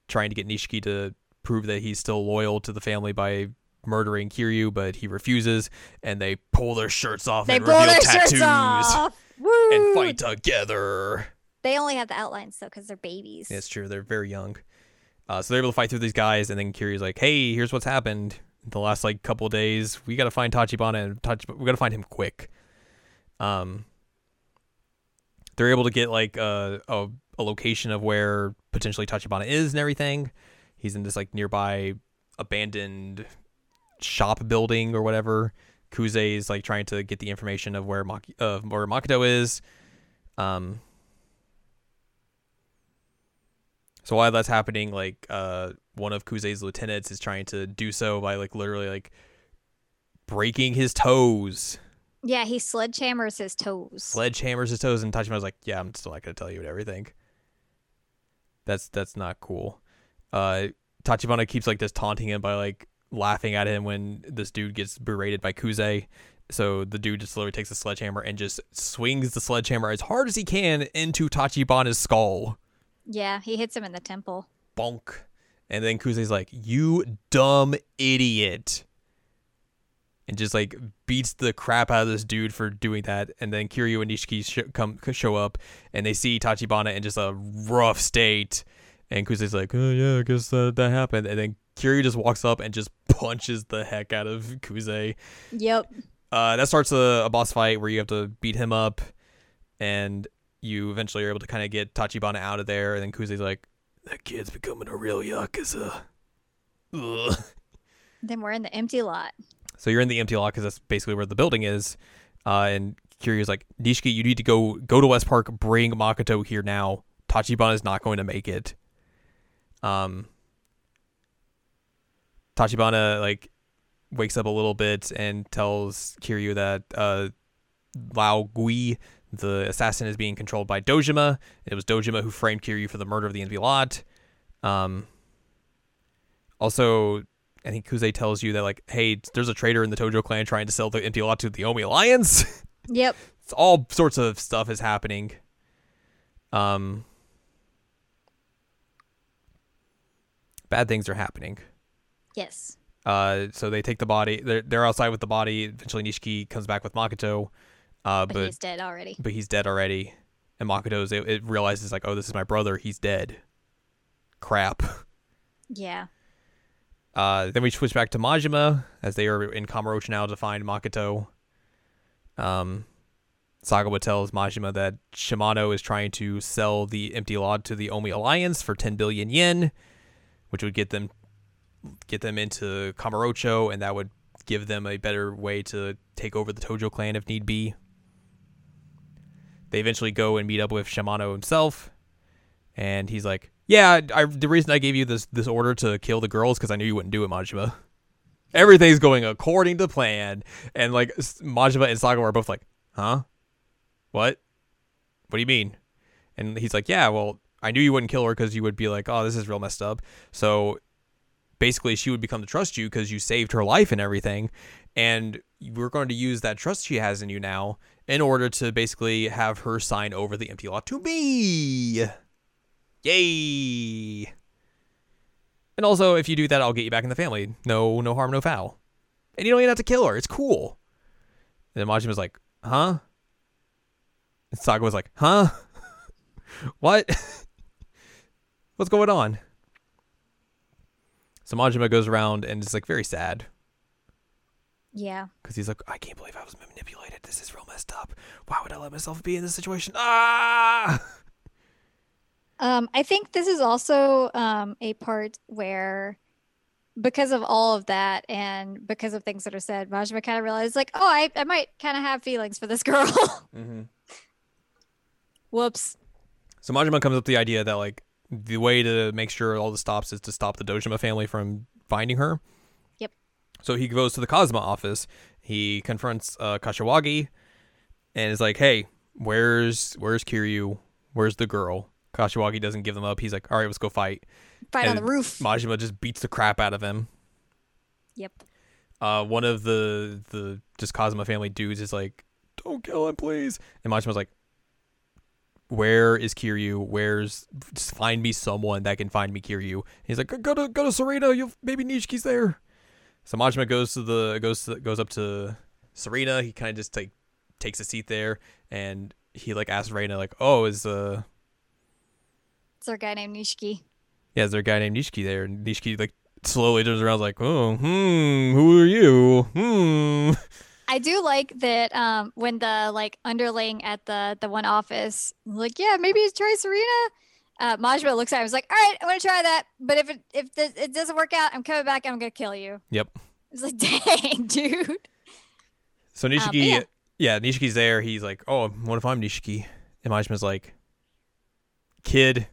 trying to get Nishiki to prove that he's still loyal to the family by murdering Kiryu, but he refuses, and they pull their shirts off They and pull reveal their tattoos shirts off. Woo! and fight together. They only have the outlines though, because they're babies. Yeah, it's true. They're very young. Uh, so they're able to fight through these guys, and then Kiryu's like, "Hey, here's what's happened. The last like couple days, we got to find Tachibana, and Tach- we got to find him quick." Um, they're able to get like a, a a location of where potentially Tachibana is and everything. He's in this like nearby abandoned shop building or whatever. Kuze is like trying to get the information of where Maki- uh, where Makoto is. Um, so while that's happening, like uh, one of Kuze's lieutenants is trying to do so by like literally like breaking his toes, Yeah, he sledgehammers his toes. sledgehammers his toes, and Tachibana's like, "Yeah, I'm still not gonna tell you everything." That's that's not cool. Uh, Tachibana keeps like just taunting him by like laughing at him when this dude gets berated by Kuze. So the dude just literally takes a sledgehammer and just swings the sledgehammer as hard as he can into Tachibana's skull. yeah, he hits him in the temple. bonk. And then Kuze's like, "You dumb idiot," and just like beats the crap out of this dude for doing that. And then Kiryu and Nishiki sh- come show up, and they see Tachibana in just a rough state. And Kuze's like, "Oh yeah, I guess that that happened." And then Kiryu just walks up and just punches the heck out of Kuze. Yep. Uh, that starts a, a boss fight where you have to beat him up, and you eventually are able to kind of get Tachibana out of there. And then Kuze's like, "That kid's becoming a real yakuza." Ugh. [laughs] Then we're in the empty lot. So you're in the empty lot because that's basically where the building is. Uh, and Kiryu's like, Nishiki, you need to go go to West Park, bring Makoto here now. Tachibana is not going to make it. Um, Tachibana like wakes up a little bit and tells Kiryu that uh, Lao Gui, the assassin, is being controlled by Dojima. It was Dojima who framed Kiryu for the murder of the empty lot. Um, Also, I think Kuze tells you that like, hey, there's a traitor in the Tojo clan trying to sell the empty lot to the Omi Alliance. [laughs] Yep. it's all sorts of stuff is happening. Um, bad things are happening. Yes. Uh, so they take the body. They're they're outside with the body. Eventually, Nishiki comes back with Makoto. Uh, But, but he's dead already. but he's dead already. And Makoto's it, it realizes like, oh, this is my brother. He's dead. Crap. [laughs] Yeah. Uh, then we switch back to Majima as they are in Kamurocho now to find Makoto. Um, Sagawa tells Majima that Shimano is trying to sell the empty lot to the Omi Alliance for 10 billion yen, which would get them get them into Kamurocho, and that would give them a better way to take over the Tojo clan if need be. They eventually go and meet up with Shimano himself, and he's like, "Yeah, I, the reason I gave you this this order to kill the girls because I knew you wouldn't do it, Majima. Everything's going according to plan." And like Majima and Sagawa are both like, "Huh? What? What do you mean?" And he's like, "Yeah, well, I knew you wouldn't kill her because you would be like, oh, this is real messed up." So basically, she would become to trust you because you saved her life and everything, and we're going to use that trust she has in you now in order to basically have her sign over the empty lot to me. Yay! And also, if you do that, I'll get you back in the family. No, no harm, no foul. And you don't even have to kill her. It's cool. And then Majima's like, huh? And Saga was like, huh? [laughs] what? [laughs] What's going on? So Majima goes around and is like very sad Yeah. because he's like, I can't believe I was manipulated. This is real messed up. Why would I let myself be in this situation? Ah! [laughs] Um, I think this is also um, a part where, because of all of that and because of things that are said, Majima kind of realized, like, oh, I, I might kind of have feelings for this girl. [laughs] Mm-hmm. Whoops. So Majima comes up with the idea that like the way to make sure all the stops is to stop the Dojima family from finding her. Yep. So he goes to the Kazama office. He confronts uh, Kashiwagi and is like, "Hey, where's where's Kiryu? Where's the girl?" Kashiwagi doesn't give them up. He's like, "All right, let's go fight." Fight on the roof. Majima just beats the crap out of him. Yep. Uh, one of the the just Kazama family dudes is like, "Don't kill him, please." And Majima's like, "Where is Kiryu? Where's just find me someone that can find me Kiryu?" He's like, "Go to go to Serena. You'll maybe Nishiki's there." So Majima goes to the goes to, goes up to Serena. He kind of just like takes a seat there, and he like asks Reina like, "Oh, is uh It's our guy named Nishiki. yeah, is there a guy named Nishiki there?" And Nishiki like slowly turns around like, "Oh, hmm, who are you? Hmm." I do like that um, when the like underling at the the one office, like, yeah, maybe it's try Serena. Uh, Majima looks at him, is like, all right, I'm gonna try that, but if it if this, it doesn't work out, I'm coming back. I'm gonna kill you. Yep. It's like, [laughs] dang, dude. So Nishiki, yeah. yeah. Nishiki's there. He's like, "Oh, what if I'm Nishiki?" And Majima's like, "Kid,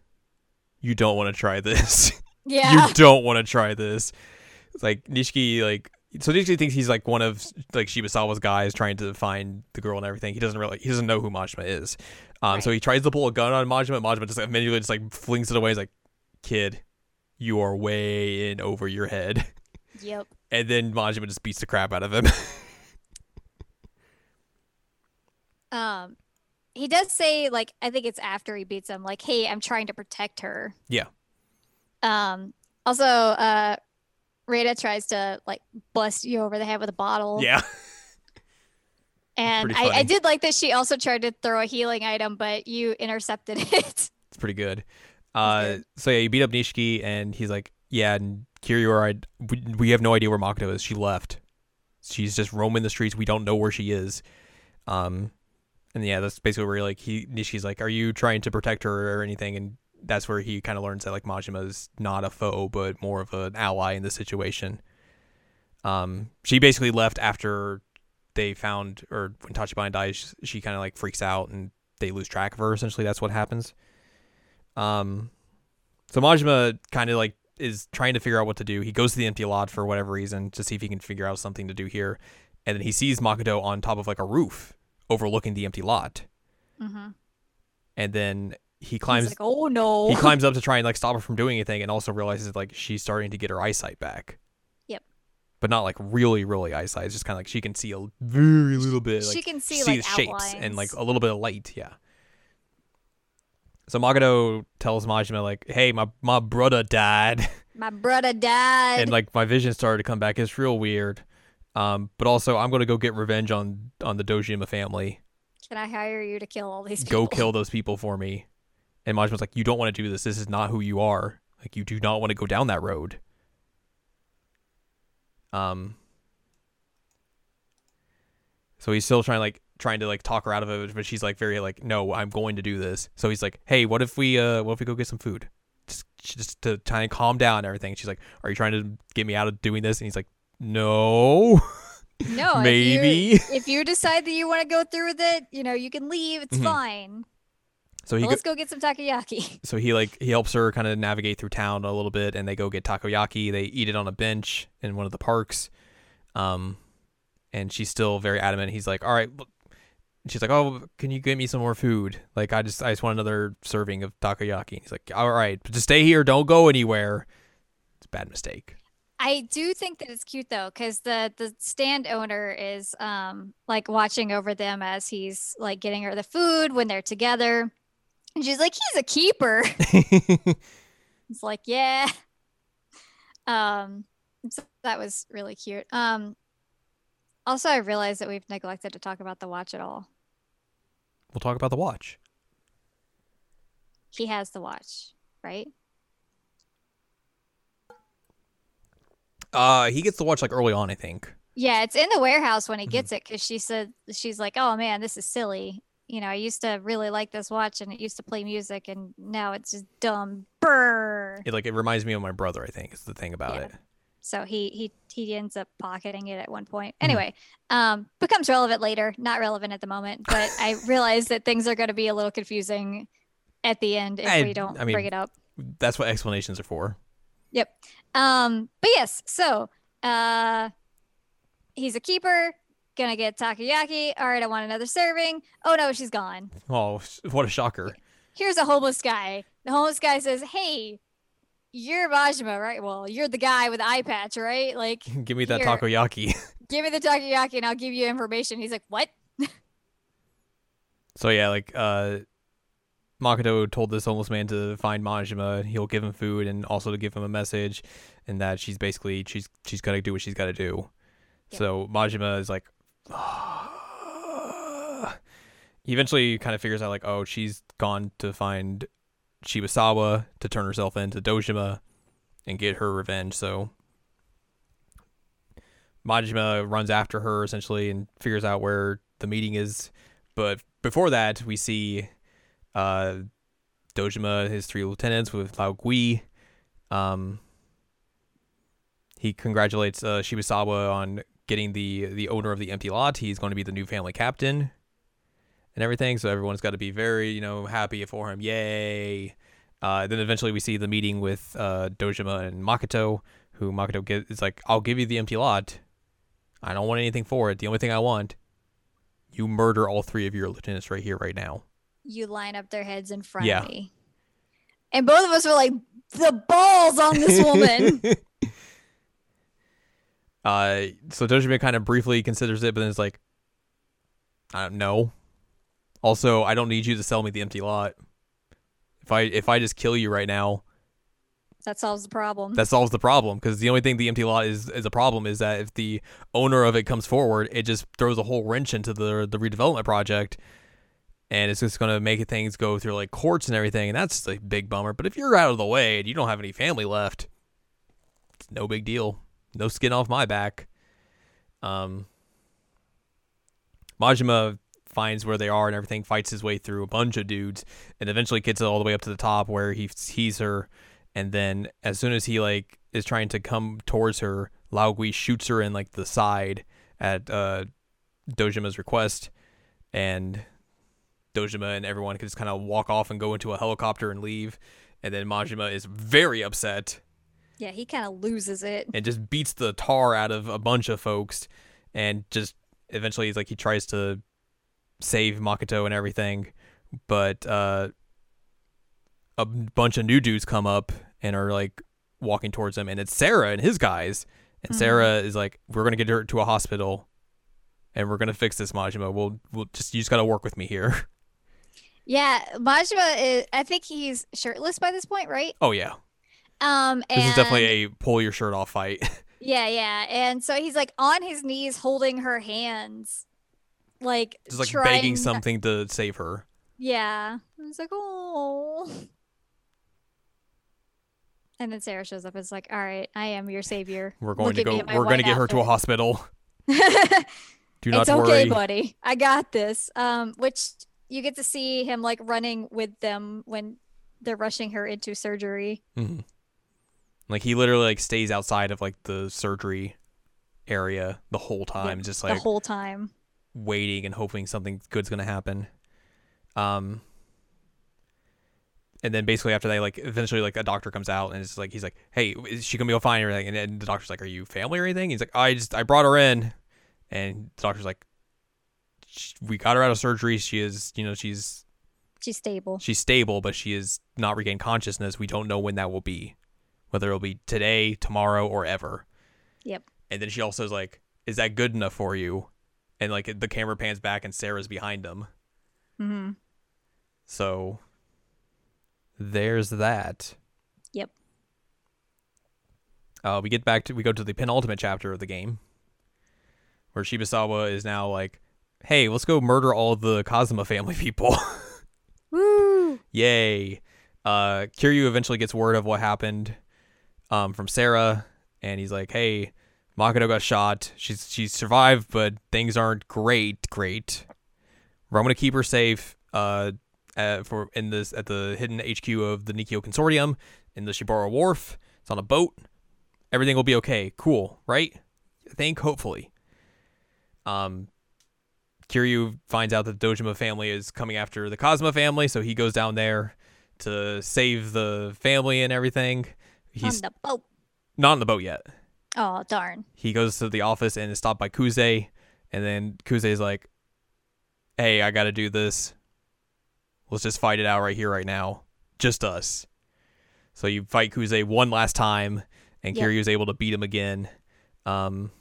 you don't want to try this. [laughs] Yeah. you don't want to try this." It's like Nishiki, like, so Nishiki thinks he's like one of like Shibusawa's guys trying to find the girl and everything. He doesn't really, he doesn't know who Majima is. Um, so he tries to pull a gun on Majima. Majima just immediately just like flings it away. He's like, "Kid, you are way in over your head." Yep. And then Majima just beats the crap out of him. [laughs] Um, he does say like I think it's after he beats him, like, "Hey, I'm trying to protect her." Yeah. Um. Also, uh, Rita tries to like bust you over the head with a bottle. yeah. [laughs] And I, I did like that she also tried to throw a healing item, but you intercepted [laughs] it. It's pretty good. Uh, good. so yeah, you beat up Nishiki, and he's like, "Yeah, and Kiryu we, we have no idea where Makoto is. She left. She's just roaming the streets. We don't know where she is." Um, and yeah, that's basically where like he Nishiki's like, "Are you trying to protect her or anything?" And that's where he kind of learns that like Majima is not a foe, but more of an ally in the situation. Um, she basically left after they found, or when Tachibana dies, she kind of like freaks out and they lose track of her. Essentially, that's what happens. Um, so Majima kind of like is trying to figure out what to do. He goes to the empty lot for whatever reason to see if he can figure out something to do here, and then he sees Makoto on top of like a roof overlooking the empty lot, mm-hmm. and then he climbs like, oh no. he climbs up to try and like stop her from doing anything and also realizes like she's starting to get her eyesight back. Yep. But not like really, really eyesight. It's just kind of like she can see a very little bit. Like, she can see, see like the shapes and like a little bit of light. Yeah. So Makoto tells Majima like, "Hey, my my brother died, My brother died. and like my vision started to come back. It's real weird. Um, but also I'm gonna go get revenge on on the Dojima family. Can I hire you to kill all these people? Go kill [laughs] those people for me." And Majima's like, "You don't want to do this. This is not who you are. Like you do not want to go down that road." Um. So he's still trying like trying to like talk her out of it, but she's like very like, no, I'm going to do this. So he's like, hey, what if we uh, what if we go get some food, just just to try and calm down and everything. She's like, are you trying to get me out of doing this? And he's like, no, No, If maybe. you, if you decide that you want to go through with it, you know, you can leave. It's Mhm. fine. So he go- let's go get some takoyaki. [laughs] so he like he helps her kind of navigate through town a little bit, and they go get takoyaki. They eat it on a bench in one of the parks. Um, and she's still very adamant. He's like, all right. look- She's like, oh, can you get me some more food? Like, I just, I just want another serving of takoyaki. And he's like, all right, but just stay here. Don't go anywhere. It's a bad mistake. I do think that it's cute though, because the the stand owner is um like watching over them as he's like getting her the food when they're together, and she's like, "He's a keeper." [laughs] [laughs] It's like, yeah. Um, so that was really cute. Um, also, I realized that we've neglected to talk about the watch at all. we'll talk about the watch. He has the watch, right? Uh, he gets the watch like early on, I think. Yeah, it's in the warehouse when he Mhm. gets it because she said she's like, "Oh man, this is silly." You know, I used to really like this watch and it used to play music, and now it's just dumb. Brr. It like it reminds me of my brother. I think is the thing about Yeah. it. So he he he ends up pocketing it at one point. Mhm. Anyway, um, becomes relevant later. Not relevant at the moment, but [laughs] I realize that things are going to be a little confusing at the end if I- we don't I mean- bring it up. That's what explanations are for. Yep. Um, but yes, so uh he's a keeper, gonna get takoyaki. All right, I want another serving. Oh no, she's gone. Oh, what a shocker! Here's a homeless guy. The homeless guy says, Hey, you're Majima, right? Well, you're the guy with the eye patch, right? Like, [laughs] Give me that Here. takoyaki. [laughs] give me the takoyaki and I'll give you information. He's like, What? [laughs] So yeah, like uh Makoto told this homeless man to find Majima. He'll give him food and also to give him a message, and that she's basically she's she's got to do what she's got to do. So Majima is like, [sighs] he eventually kind of figures out like, oh, she's gone to find Shibusawa to turn herself into Dojima and get her revenge. So Majima runs after her essentially and figures out where the meeting is. But before that, we see uh, Dojima, his three lieutenants with Lao Gui. Um, he congratulates uh, Shibusawa on getting the the owner of the empty lot. He's going to be the new family captain and everything. So everyone's got to be very you know happy for him. Yay! Uh, then eventually we see the meeting with uh, Dojima and Makoto, who Makoto is like, "I'll give you the empty lot. I don't want anything for it. The only thing I want, you murder all three of your lieutenants right here, right now." You line up their heads in front Yeah. of me. And both of us were like, The balls on this woman. [laughs] uh, so Dojima kind of briefly considers it, but then it's like, I don't know. Also, I don't need you to sell me the empty lot. If I if I just kill you right now, that solves the problem. that solves the problem. Because the only thing the empty lot is is a problem is that if the owner of it comes forward, it just throws a whole wrench into the the redevelopment project, and it's just gonna make things go through like courts and everything, and that's a big bummer. But if you're out of the way and you don't have any family left, it's no big deal. No skin off my back. Um, Majima finds where they are and everything, fights his way through a bunch of dudes, and eventually gets all the way up to the top where he sees her and then as soon as he like is trying to come towards her, Lao Gui shoots her in like the side at uh Dojima's request and Dojima and everyone can just kind of walk off and go into a helicopter and leave and then Majima is very upset yeah, he kind of loses it. and just beats the tar out of a bunch of folks and just eventually he's like he tries to save Makoto and everything but uh a bunch of new dudes come up and are like walking towards him, and it's Sera and his guys. And Mhm. Sera is like, "We're gonna get her to a hospital, and we're gonna fix this, Majima. We'll we'll just you just gotta work with me here." [laughs] Yeah, Majima is. I think he's shirtless by this point, right? oh yeah, Um, this and is definitely a pull your shirt off fight. [laughs] yeah, yeah, and so he's like on his knees, holding her hands, like just like trying begging something to save her. Yeah, it's like oh. And then Sera shows up. It's like, all right, I am your savior. We're going Look to go. We're going to get her to a hospital. [laughs] Do not it's okay, worry. buddy. I got this. Um, which you get to see him like running with them when they're rushing her into surgery. Mhm. Like he literally like stays outside of like the surgery area the whole time, just like the whole time. waiting and hoping something good's gonna happen. Um, and then basically after that, like eventually, like a doctor comes out and it's like he's like, "Hey, is she gonna be fine or anything?" And then the doctor's like, "Are you family or anything?" He's like, "I just I brought her in," and the doctor's like, "Sh- "We got her out of surgery. She is, you know, she's She's stable. she's stable, but she is not regained consciousness. We don't know when that will be, whether it'll be today, tomorrow, or ever." Yep. And then she also is like, "Is that good enough for you?" And like the camera pans back and Sera's behind them. Mm-hmm. So there's that. Yep. Uh, we get back to we go to the penultimate chapter of the game, where Shibusawa is now like, "Hey, let's go murder all the Kazama family people." [laughs] Woo! Yay! Uh, Kiryu eventually gets word of what happened um, from Sera, and he's like, "Hey, Makoto got shot. She's she's survived, but things aren't great. Great. I'm gonna keep her safe. Uh, uh, for in this at the hidden HQ of the Nikkyo Consortium in the Shibara Wharf. It's on a boat. Everything will be okay. Cool, right? I think hopefully. Um, Kiryu finds out that the Dojima family is coming after the Kazama family, so he goes down there to save the family and everything. He's On the boat. not on the boat yet. Oh darn. He goes to the office and is stopped by Kuze, and then Kuze's like, "Hey, I got to do this. Let's just fight it out right here, right now, just us." So you fight Kuze one last time, and Yep. Kiryu's able to beat him again. Um,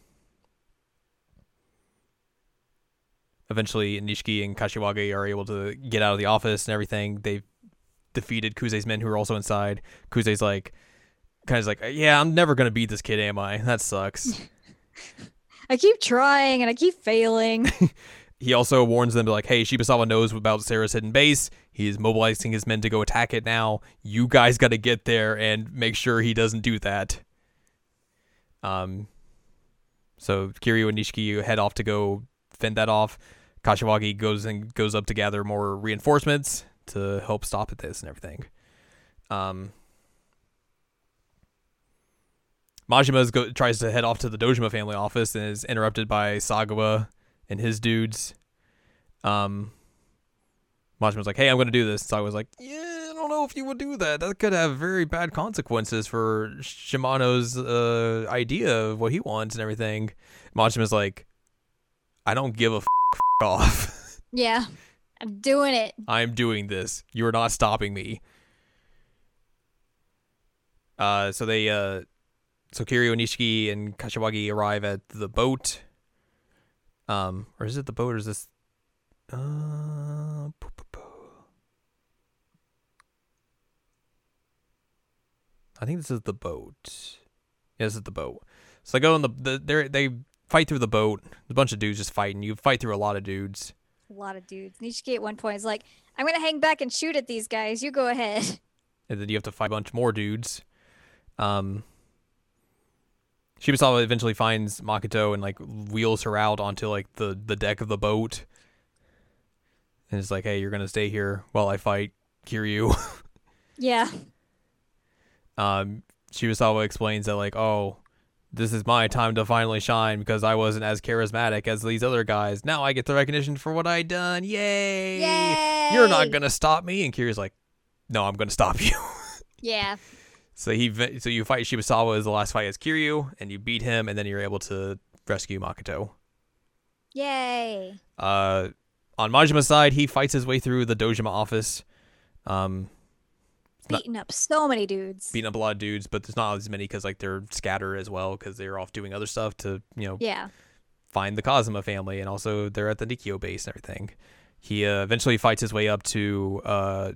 eventually, Nishiki and Kashiwagi are able to get out of the office and everything. They've defeated Kuze's men who are also inside. Kuze's like, kind of like, yeah, I'm never gonna beat this kid, am I? That sucks. [laughs] I keep trying and I keep failing. [laughs] he also warns them to like, hey, Shibusawa knows about Sera's hidden base. He is mobilizing his men to go attack it now. You guys got to get there and make sure he doesn't do that. Um, so Kiryu and Nishiki head off to go fend that off. Kashiwagi goes and goes up to gather more reinforcements to help stop at this and everything. Um, Majima go- tries to head off to the Dojima family office and is interrupted by Sagawa and his dudes. Um, Majima's like, "Hey, I'm going to do this." Sagawa's like, "Yeah, I don't know if you would do that. That could have very bad consequences for Shimano's uh, idea of what he wants and everything." Majima's like, "I don't give a off. [laughs] yeah. I'm doing it. I'm doing this. You are not stopping me." Uh, so they uh, so Kiryu, Nishiki, and Kashiwagi arrive at the boat. Um, or is it the boat or is this uh poo, poo, poo. I think this is the boat. Yeah, this is the boat. So they go in the, the they they fight through the boat. A bunch of dudes just fighting. You fight through a lot of dudes. A lot of dudes. Nishiki at one point is like, I'm gonna hang back and shoot at these guys. You go ahead. [laughs] and then you have to fight a bunch more dudes. Um, Shibusawa eventually finds Makoto and like wheels her out onto like the the deck of the boat, and it's like, "Hey, you're gonna stay here while I fight Kiryu." [laughs] Yeah. um, Shibusawa explains that like, "Oh, this is my time to finally shine because I wasn't as charismatic as these other guys. Now I get the recognition for what I done. Yay! Yay! You're not gonna stop me." And Kiryu's like, "No, I'm gonna stop you." [laughs] Yeah. So he so you fight Shibusawa as the last fight as Kiryu, and you beat him, and then you're able to rescue Makoto. Yay. Uh, on Majima's side, he fights his way through the Dojima office. Um, beating up so many dudes. beating up a lot of dudes, but there's not as many because like they're scattered as well because they're off doing other stuff to you know yeah. find the Kazama family, and also they're at the Nikkyo base and everything. He uh, eventually fights his way up to uh,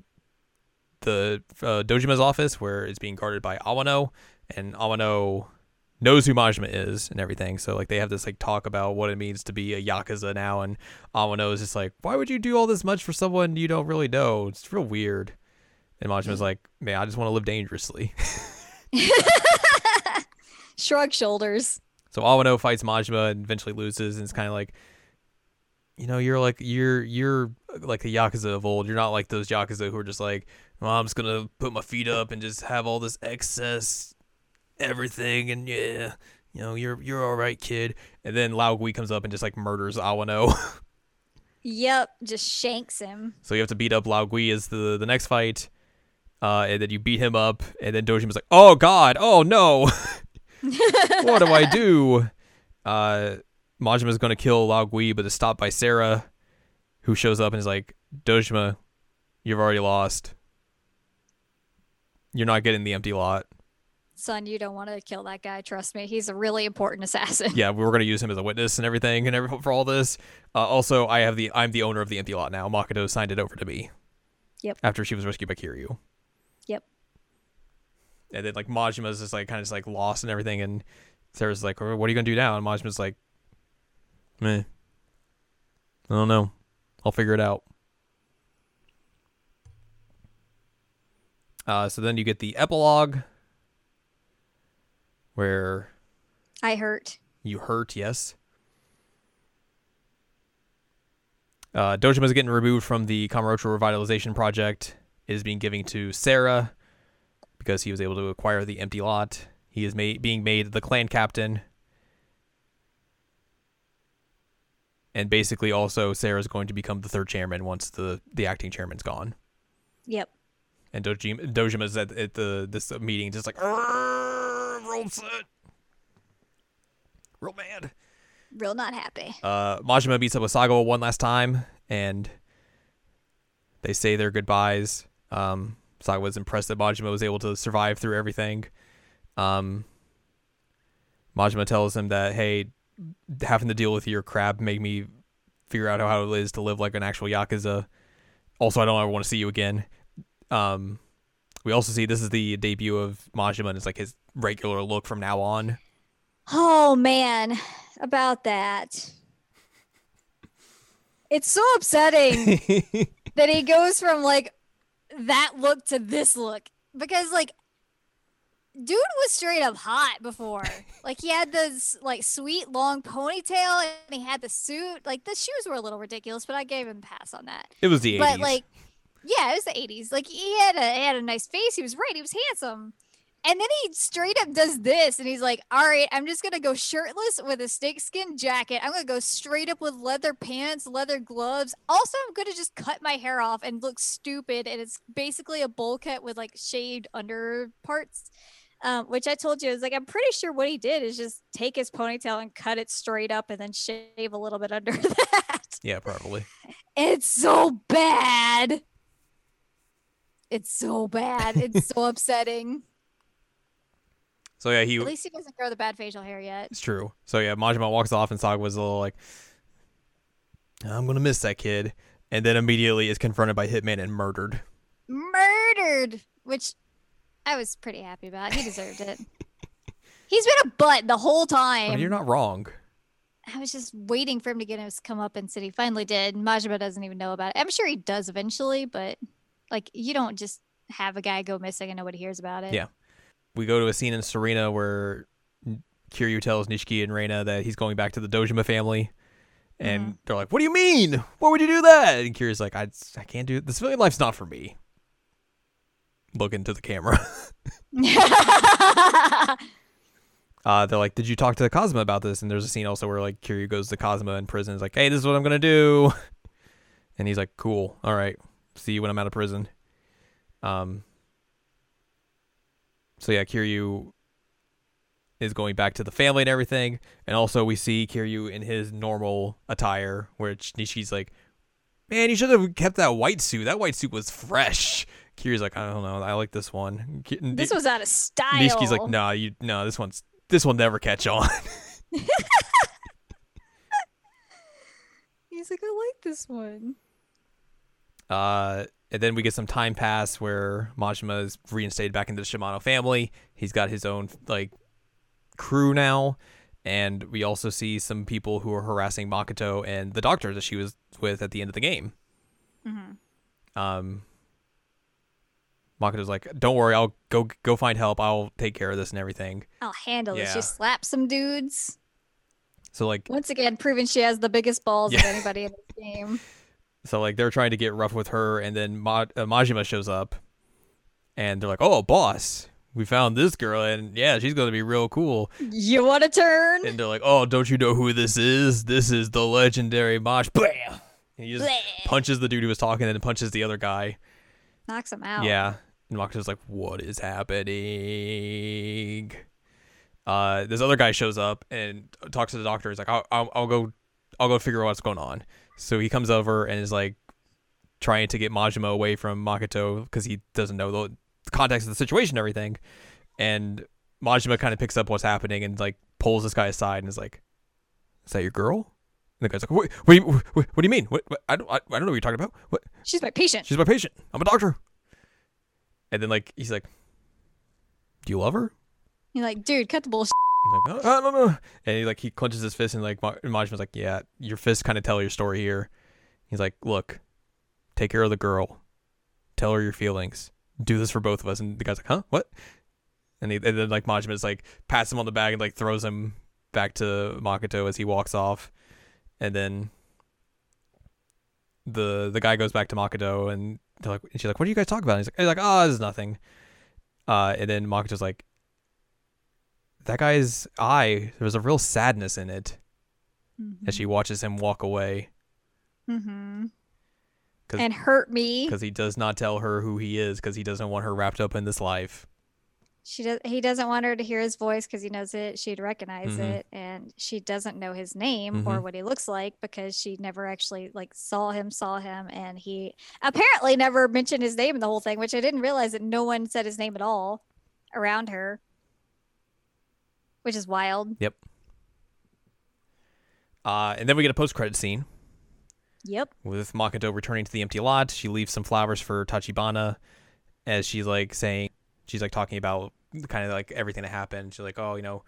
the uh, Dojima's office where it's being guarded by Awano, and Awano knows who Majima is and everything. So like they have this like talk about what it means to be a yakuza now, and Awano is just like, why would you do all this much for someone you don't really know? It's real weird. And Majima's like, man, I just want to live dangerously. [laughs] [laughs] Shrug shoulders. So Awano fights Majima and eventually loses, and it's kind of like, you know, you're like you're you're uh, like the yakuza of old. You're not like those yakuza who are just like, well, I'm just gonna put my feet up and just have all this excess everything, and yeah, you know, you're you're all right, kid. And then Lao Gui comes up and just like murders Awano. Oh. [laughs] Yep, just shanks him. so you have to beat up Lao Gui as the the next fight. Uh, and then you beat him up, and then Dojima Dojima's like, "Oh God, oh no, [laughs] what do I do?" Uh, Majima's gonna kill Lao Gui, but is stopped by Sera, who shows up and is like, "Dojima, you've already lost. You're not getting the empty lot." Son, you don't want to kill that guy. Trust me, he's a really important assassin. Yeah, we were gonna use him as a witness and everything, and every, for all this. Uh, also, I have the I'm the owner of the empty lot now. Makoto signed it over to me. Yep. After she was rescued by Kiryu. Yep. And then like Majima's just like kind of just like lost and everything, and Sera's like, "Oh, "What are you gonna do now?" And Majima's like, "Meh, I don't know. I'll figure it out." Uh, so then you get the epilogue, where I hurt. you hurt, yes. Uh, Dojima's getting removed from the Kamurocho revitalization project. It is being given to Sera because he was able to acquire the empty lot. He is made, being made the clan captain. And basically, also, Sera's going to become the third chairman once the, the acting chairman's gone. Yep. And Dojima, Dojima's at, at the this meeting, just like, roll set. Real mad. Real not happy. Uh, Majima beats up Osago one last time, and they say their goodbyes. Um, I was impressed that Majima was able to survive through everything. Um, Majima tells him that, hey, having to deal with your crab made me figure out how it is to live like an actual Yakuza. Also, I don't ever want to see you again. Um, we also see this is the debut of Majima, and it's like his regular look from now on. Oh man, about that. It's so upsetting [laughs] that he goes from like that look to this look because like dude was straight up hot before. [laughs] like he had this like sweet long ponytail and he had the suit. Like the shoes were a little ridiculous, but I gave him a pass on that. it was the 80s. But like yeah, it was the 80s. Like he had a he had a nice face. He was right. He was handsome. And then he straight up does this and he's like, "All right, I'm just going to go shirtless with a snakeskin jacket. I'm going to go straight up with leather pants, leather gloves. Also, I'm going to just cut my hair off and look stupid and it's basically a bowl cut with like shaved under parts." Um, which I told you is like I'm pretty sure what he did is just take his ponytail and cut it straight up and then shave a little bit under [laughs] that. yeah, probably. It's so bad. It's so bad. It's so upsetting. So yeah, he At least he doesn't grow the bad facial hair yet. It's true. So yeah, Majima walks off, and Saga was a little like, "I'm gonna miss that kid," and then immediately is confronted by Hitman and murdered. Murdered, which I was pretty happy about. He deserved it. [laughs] He's been a butt the whole time. you're not wrong. I was just waiting for him to get his come up and said he finally did. Majima doesn't even know about it. I'm sure he does eventually, but like you don't just have a guy go missing and nobody hears about it. Yeah. We go to a scene in Serena where Kiryu tells Nishiki and Reina that he's going back to the Dojima family. And they're like, "What do you mean? Why would you do that?" And Kiryu's like, "I, I can't do it. The civilian life's not for me." Look into the camera. [laughs] uh, they're like, "Did you talk to Kazama about this?" And there's a scene also where like Kiryu goes to Kazama in prison. Is like, "Hey, this is what I'm gonna do," [laughs] and he's like, "Cool, all right, see you when I'm out of prison." Um. So yeah, Kiryu is going back to the family and everything, and also we see Kiryu in his normal attire, which Nishi's like, "Man, you should have kept that white suit. That white suit was fresh." Kiryu's like, I don't know, I like this one. This was out of style. Nishiki's like, no, you no, this one's this will never catch on. [laughs] [laughs] He's like, I like this one. Uh, and then we get some time pass where Majima is reinstated back into the Shimano family. He's got his own like crew now, and we also see some people who are harassing Makoto and the doctor that she was with at the end of the game. Mm-hmm. Um, Makoto's like, "Don't worry, I'll go go find help. I'll take care of this and everything." I'll handle this. Yeah. She slapped some dudes. So like, Once again, proving she has the biggest balls of anybody in this [laughs] game. So like they're trying to get rough with her, and then Ma- uh, Majima shows up, and they're like, "Oh, boss." We found this girl, and yeah, she's gonna be real cool. You want to turn? And they're like, "Oh, don't you know who this is? This is the legendary Mosh." Bam! And he just Bleh. punches the dude who was talking, and then punches the other guy. Knocks him out. Yeah, and Makoto's like, "What is happening?" Uh, this other guy shows up and talks to the doctor. He's like, "I'll, I'll, I'll go, I'll go figure out what's going on." So he comes over and is like trying to get Majima away from Makoto because he doesn't know the, context of the situation and everything. And Majima kind of picks up what's happening and like pulls this guy aside and is like, "Is that your girl?" And the guy's like, "What? What do you, what, what do you mean? What, what? I don't, I, I don't know what you're talking about. What? She's my patient. She's my patient. I'm a doctor." And then like he's like, "Do you love her?" You're like, dude, cut the bullshit. Like, oh, don't know. And he like he clenches his fist and like Majima's like, yeah, your fists kind of tell your story here. He's like, look, take care of the girl, tell her your feelings, do this for both of us. And the guy's like, huh, what? And, he, and then like Majima's like pats him on the back and like throws him back to Makoto as he walks off, and then the the guy goes back to Makoto and they're like, and she's like, what do you guys talk about? And he's like, he's like, oh, this is nothing. Uh, and then Makoto's like, that guy's eye, there was a real sadness in it as she watches him walk away Mm-hmm. And hurt me. because he does not tell her who he is because he doesn't want her wrapped up in this life. She does. He doesn't want her to hear his voice because he knows it. She'd recognize Mhm. it, and she doesn't know his name or Mhm. what he looks like because she never actually like saw him, saw him, and he apparently never mentioned his name in the whole thing, which I didn't realize that no one said his name at all around her, which is wild. Yep. Uh, and then we get a post credit scene Yep. with Makoto returning to the empty lot. She leaves some flowers for Tachibana as she's like saying, she's like talking about kind of like everything that happened. She's like, oh, you know,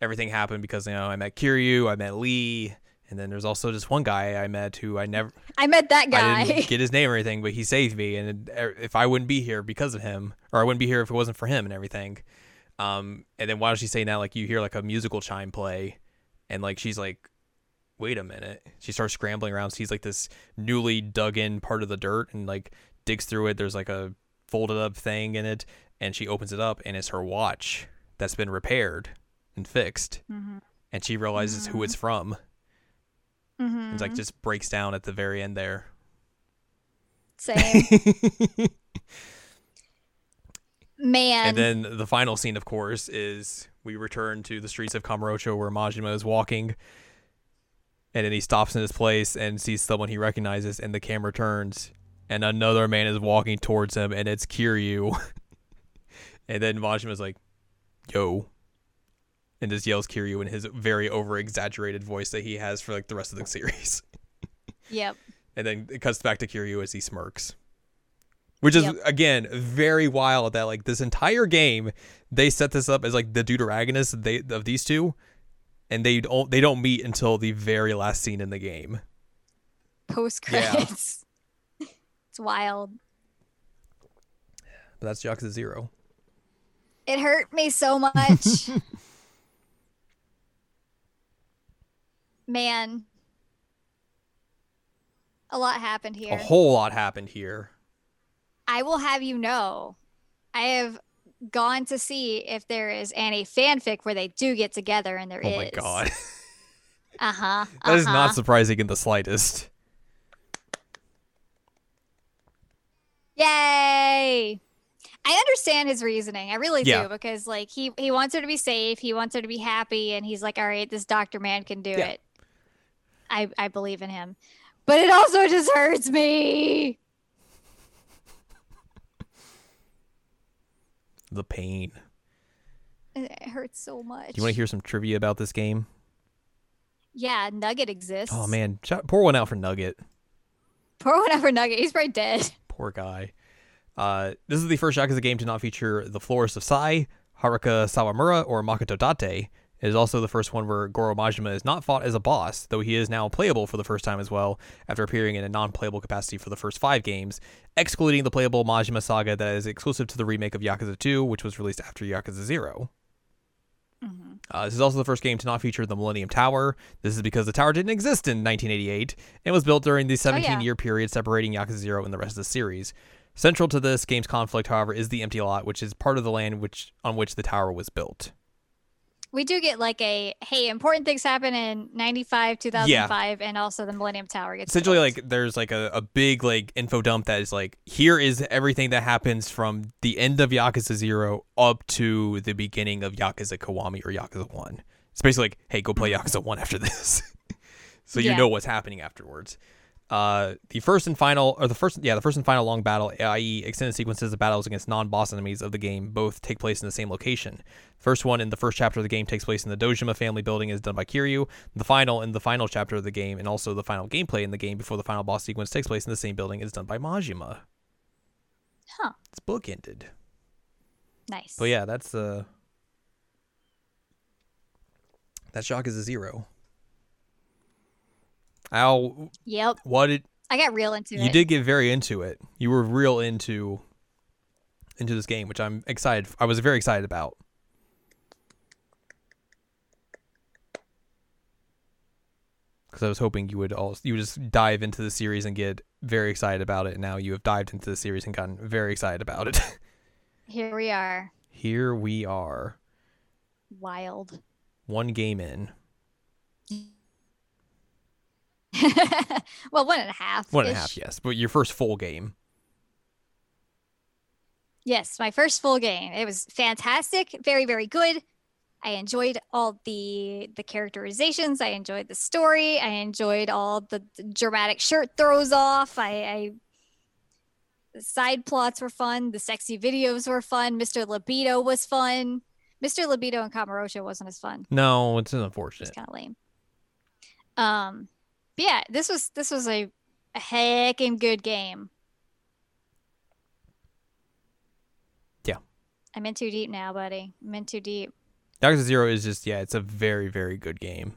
everything happened because, you know, I met Kiryu, I met Lee. And then there's also just one guy I met who I never, I met that guy. I didn't get his name or anything, but he saved me. And if I wouldn't be here because of him, or I wouldn't be here if it wasn't for him and everything. Um, and then while she's saying that, like you hear like a musical chime play, and like she's like, "Wait a minute!" She starts scrambling around, sees like this newly dug in part of the dirt, and like digs through it. There's like a folded up thing in it, and she opens it up, and it's her watch that's been repaired and fixed. Mhm. And she realizes who it's from. Mhm. It's like just breaks down at the very end there. Same. [laughs] Man. And then the final scene, of course, is we return to the streets of Kamurocho where Majima is walking. And then he stops in his place and sees someone he recognizes, and the camera turns, and another man is walking towards him, and it's Kiryu. [laughs] and then Majima's like, yo. And just yells Kiryu in his very over exaggerated voice that he has for like the rest of the [laughs] series. yep. And then it cuts back to Kiryu as he smirks. Which is Yep. again very wild that like this entire game they set this up as like the deuteragonist they of these two and they don't they don't meet until the very last scene in the game. Post Yeah. credits. [laughs] it's wild. But that's Yakuza 0. It hurt me so much. [laughs] Man. A lot happened here A whole lot happened here. I will have you know, I have gone to see if there is any fanfic where they do get together, and there is. Oh my god. [laughs] Uh huh. [laughs] that is not surprising in the slightest. Yay! I understand his reasoning. I really Yeah. do because like he he wants her to be safe, he wants her to be happy, and he's like, all right, this doctor man can do Yeah. it. I I believe in him, but it also just hurts me. The pain. It hurts so much. Do you want to hear some trivia about this game? Yeah, Nugget exists. Oh man, pour one out for Nugget. Poor one out for Nugget. He's probably dead. Poor guy. Uh, this is the first Yakuza game to not feature the Florist of Sai, Haruka Sawamura, or Makoto Date. It is also the first one where Goro Majima is not fought as a boss, though he is now playable for the first time as well, after appearing in a non-playable capacity for the first five games, excluding the playable Majima saga that is exclusive to the remake of Yakuza 2, which was released after Yakuza 0. Uh, this is also the first game to not feature the Millennium Tower. This is because the tower didn't exist in 1988 and was built during the 17 yeah. year period separating Yakuza 0 and the rest of the series. Central to this game's conflict, however, is the empty lot, which is part of the land which on which the tower was built. We do get like a hey, important things happen in 95, 2005, and also the Millennium Tower gets Essentially, built. like there's like a, a big like info dump that is like here is everything that happens from the end of Yakuza Zero up to the beginning of Yakuza Kiwami or Yakuza One. It's basically like, hey, go play mm-hmm. Yakuza One after this, [laughs] so you Yeah. know what's happening afterwards. Uh, the first and final, or the first, yeah, the first and final long battle, i.e., extended sequences of battles against non-boss enemies of the game, both take place in the same location. First one in the first chapter of the game takes place in the Dojima family building, is done by Kiryu. The final in the final chapter of the game, and also the final gameplay in the game before the final boss sequence takes place in the same building, is done by Majima. huh, It's bookended. nice. But yeah, that's uh, that shock is a zero. Al, Yep, what did I got real into it. you it. did get very into it. You were real into into this game, which I'm excited. I was very excited about. Because I was hoping you would all you would just dive into the series and get very excited about it. And now you have dived into the series and gotten very excited about it. [laughs] Here we are, Here we are, wild. one game in, [laughs] [laughs] well, one and a half. one and a half, yes, but your first full game. Yes, my first full game. It was fantastic, very very good. I enjoyed all the the characterizations. I enjoyed the story. I enjoyed all the, the dramatic shirt throws off. I, I the side plots were fun. The sexy videos were fun. Mr. Libido was fun. Mr. Libido and Kamurocho wasn't as fun. No, it's It's unfortunate. It's kind of lame. Um, but yeah, this was this was a, a heckin' good game. Yeah. I'm in too deep now, buddy. I'm in too deep. Yakuza Zero is just yeah, it's a very very good game.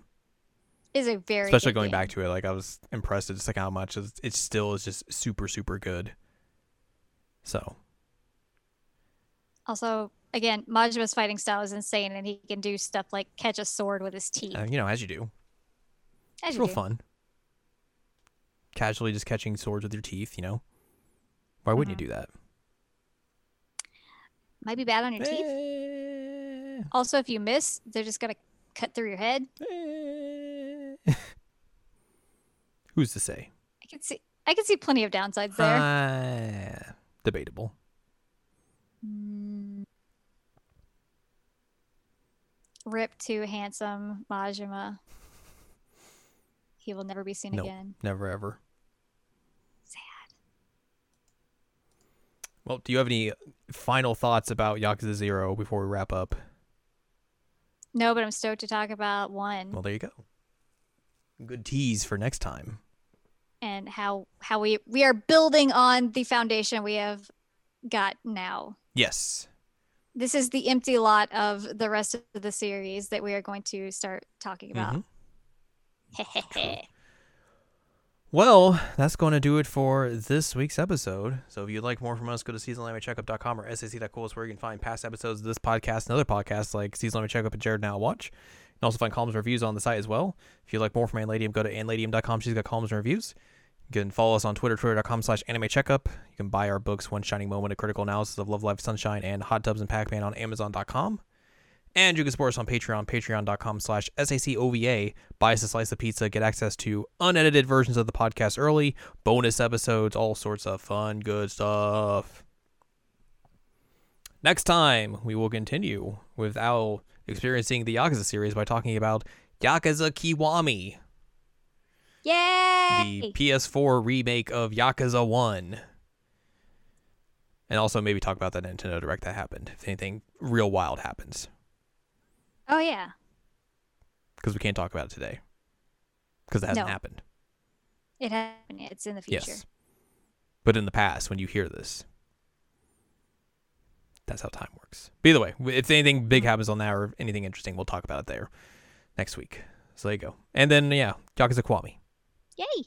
Is a very especially going game. back to it like i was impressed at just like how much it still is just super super good so Also, again, Majima's fighting style is insane, and he can do stuff like catch a sword with his teeth. uh, you know as you do As it's you real do. fun casually just catching swords with your teeth you know why wouldn't Mhm. you do that Might be bad on your teeth. Eh, Also, if you miss, they're just gonna cut through your head. eh. [laughs] who's to say I can see. I can see plenty of downsides there. Uh, debatable Mm. Rip to handsome Majima. He will never be seen Nope. again. never ever well do you have any final thoughts about yakuza zero before we wrap up No, but I'm stoked to talk about one well there you go good tease for next time and how how we we are building on the foundation we have got now. yes This is the empty lot of the rest of the series that we are going to start talking about. [laughs] Mhm. Well, that's going to do it for this week's episode. So if you'd like more from us, go to seasonalanimecheckup.com or sac.cool is where you can find past episodes of this podcast and other podcasts like Seasonal Anime Checkup and Jared Now Watch. You can also find columns and reviews on the site as well. If you'd like more from Anladium, go to anladium.com. She's got columns and reviews. You can follow us on Twitter, twitter.com slash anime checkup. You can buy our books, One Shining Moment, A Critical Analysis of Love, Live, Sunshine, and Hot Tubs and Pac-Man on amazon.com. And you can support us on Patreon, patreon.com slash SACOVA. Buy us a slice of pizza, get access to unedited versions of the podcast early, bonus episodes, all sorts of fun, good stuff. Next time, we will continue with experiencing the Yakuza series by talking about Yakuza Kiwami, Yay! the PS4 remake of Yakuza 1. and also maybe talk about that Nintendo Direct that happened. If anything real wild happens, Oh yeah. because we can't talk about it today because it hasn't No. happened. It happened. It's in the future. Yes, but in the past, when you hear this, that's how time works. But either way, if anything big mm-hmm. happens on that or anything interesting, we'll talk about it there next week. So there you go. And then yeah, Yakuza Kiwami. Yay.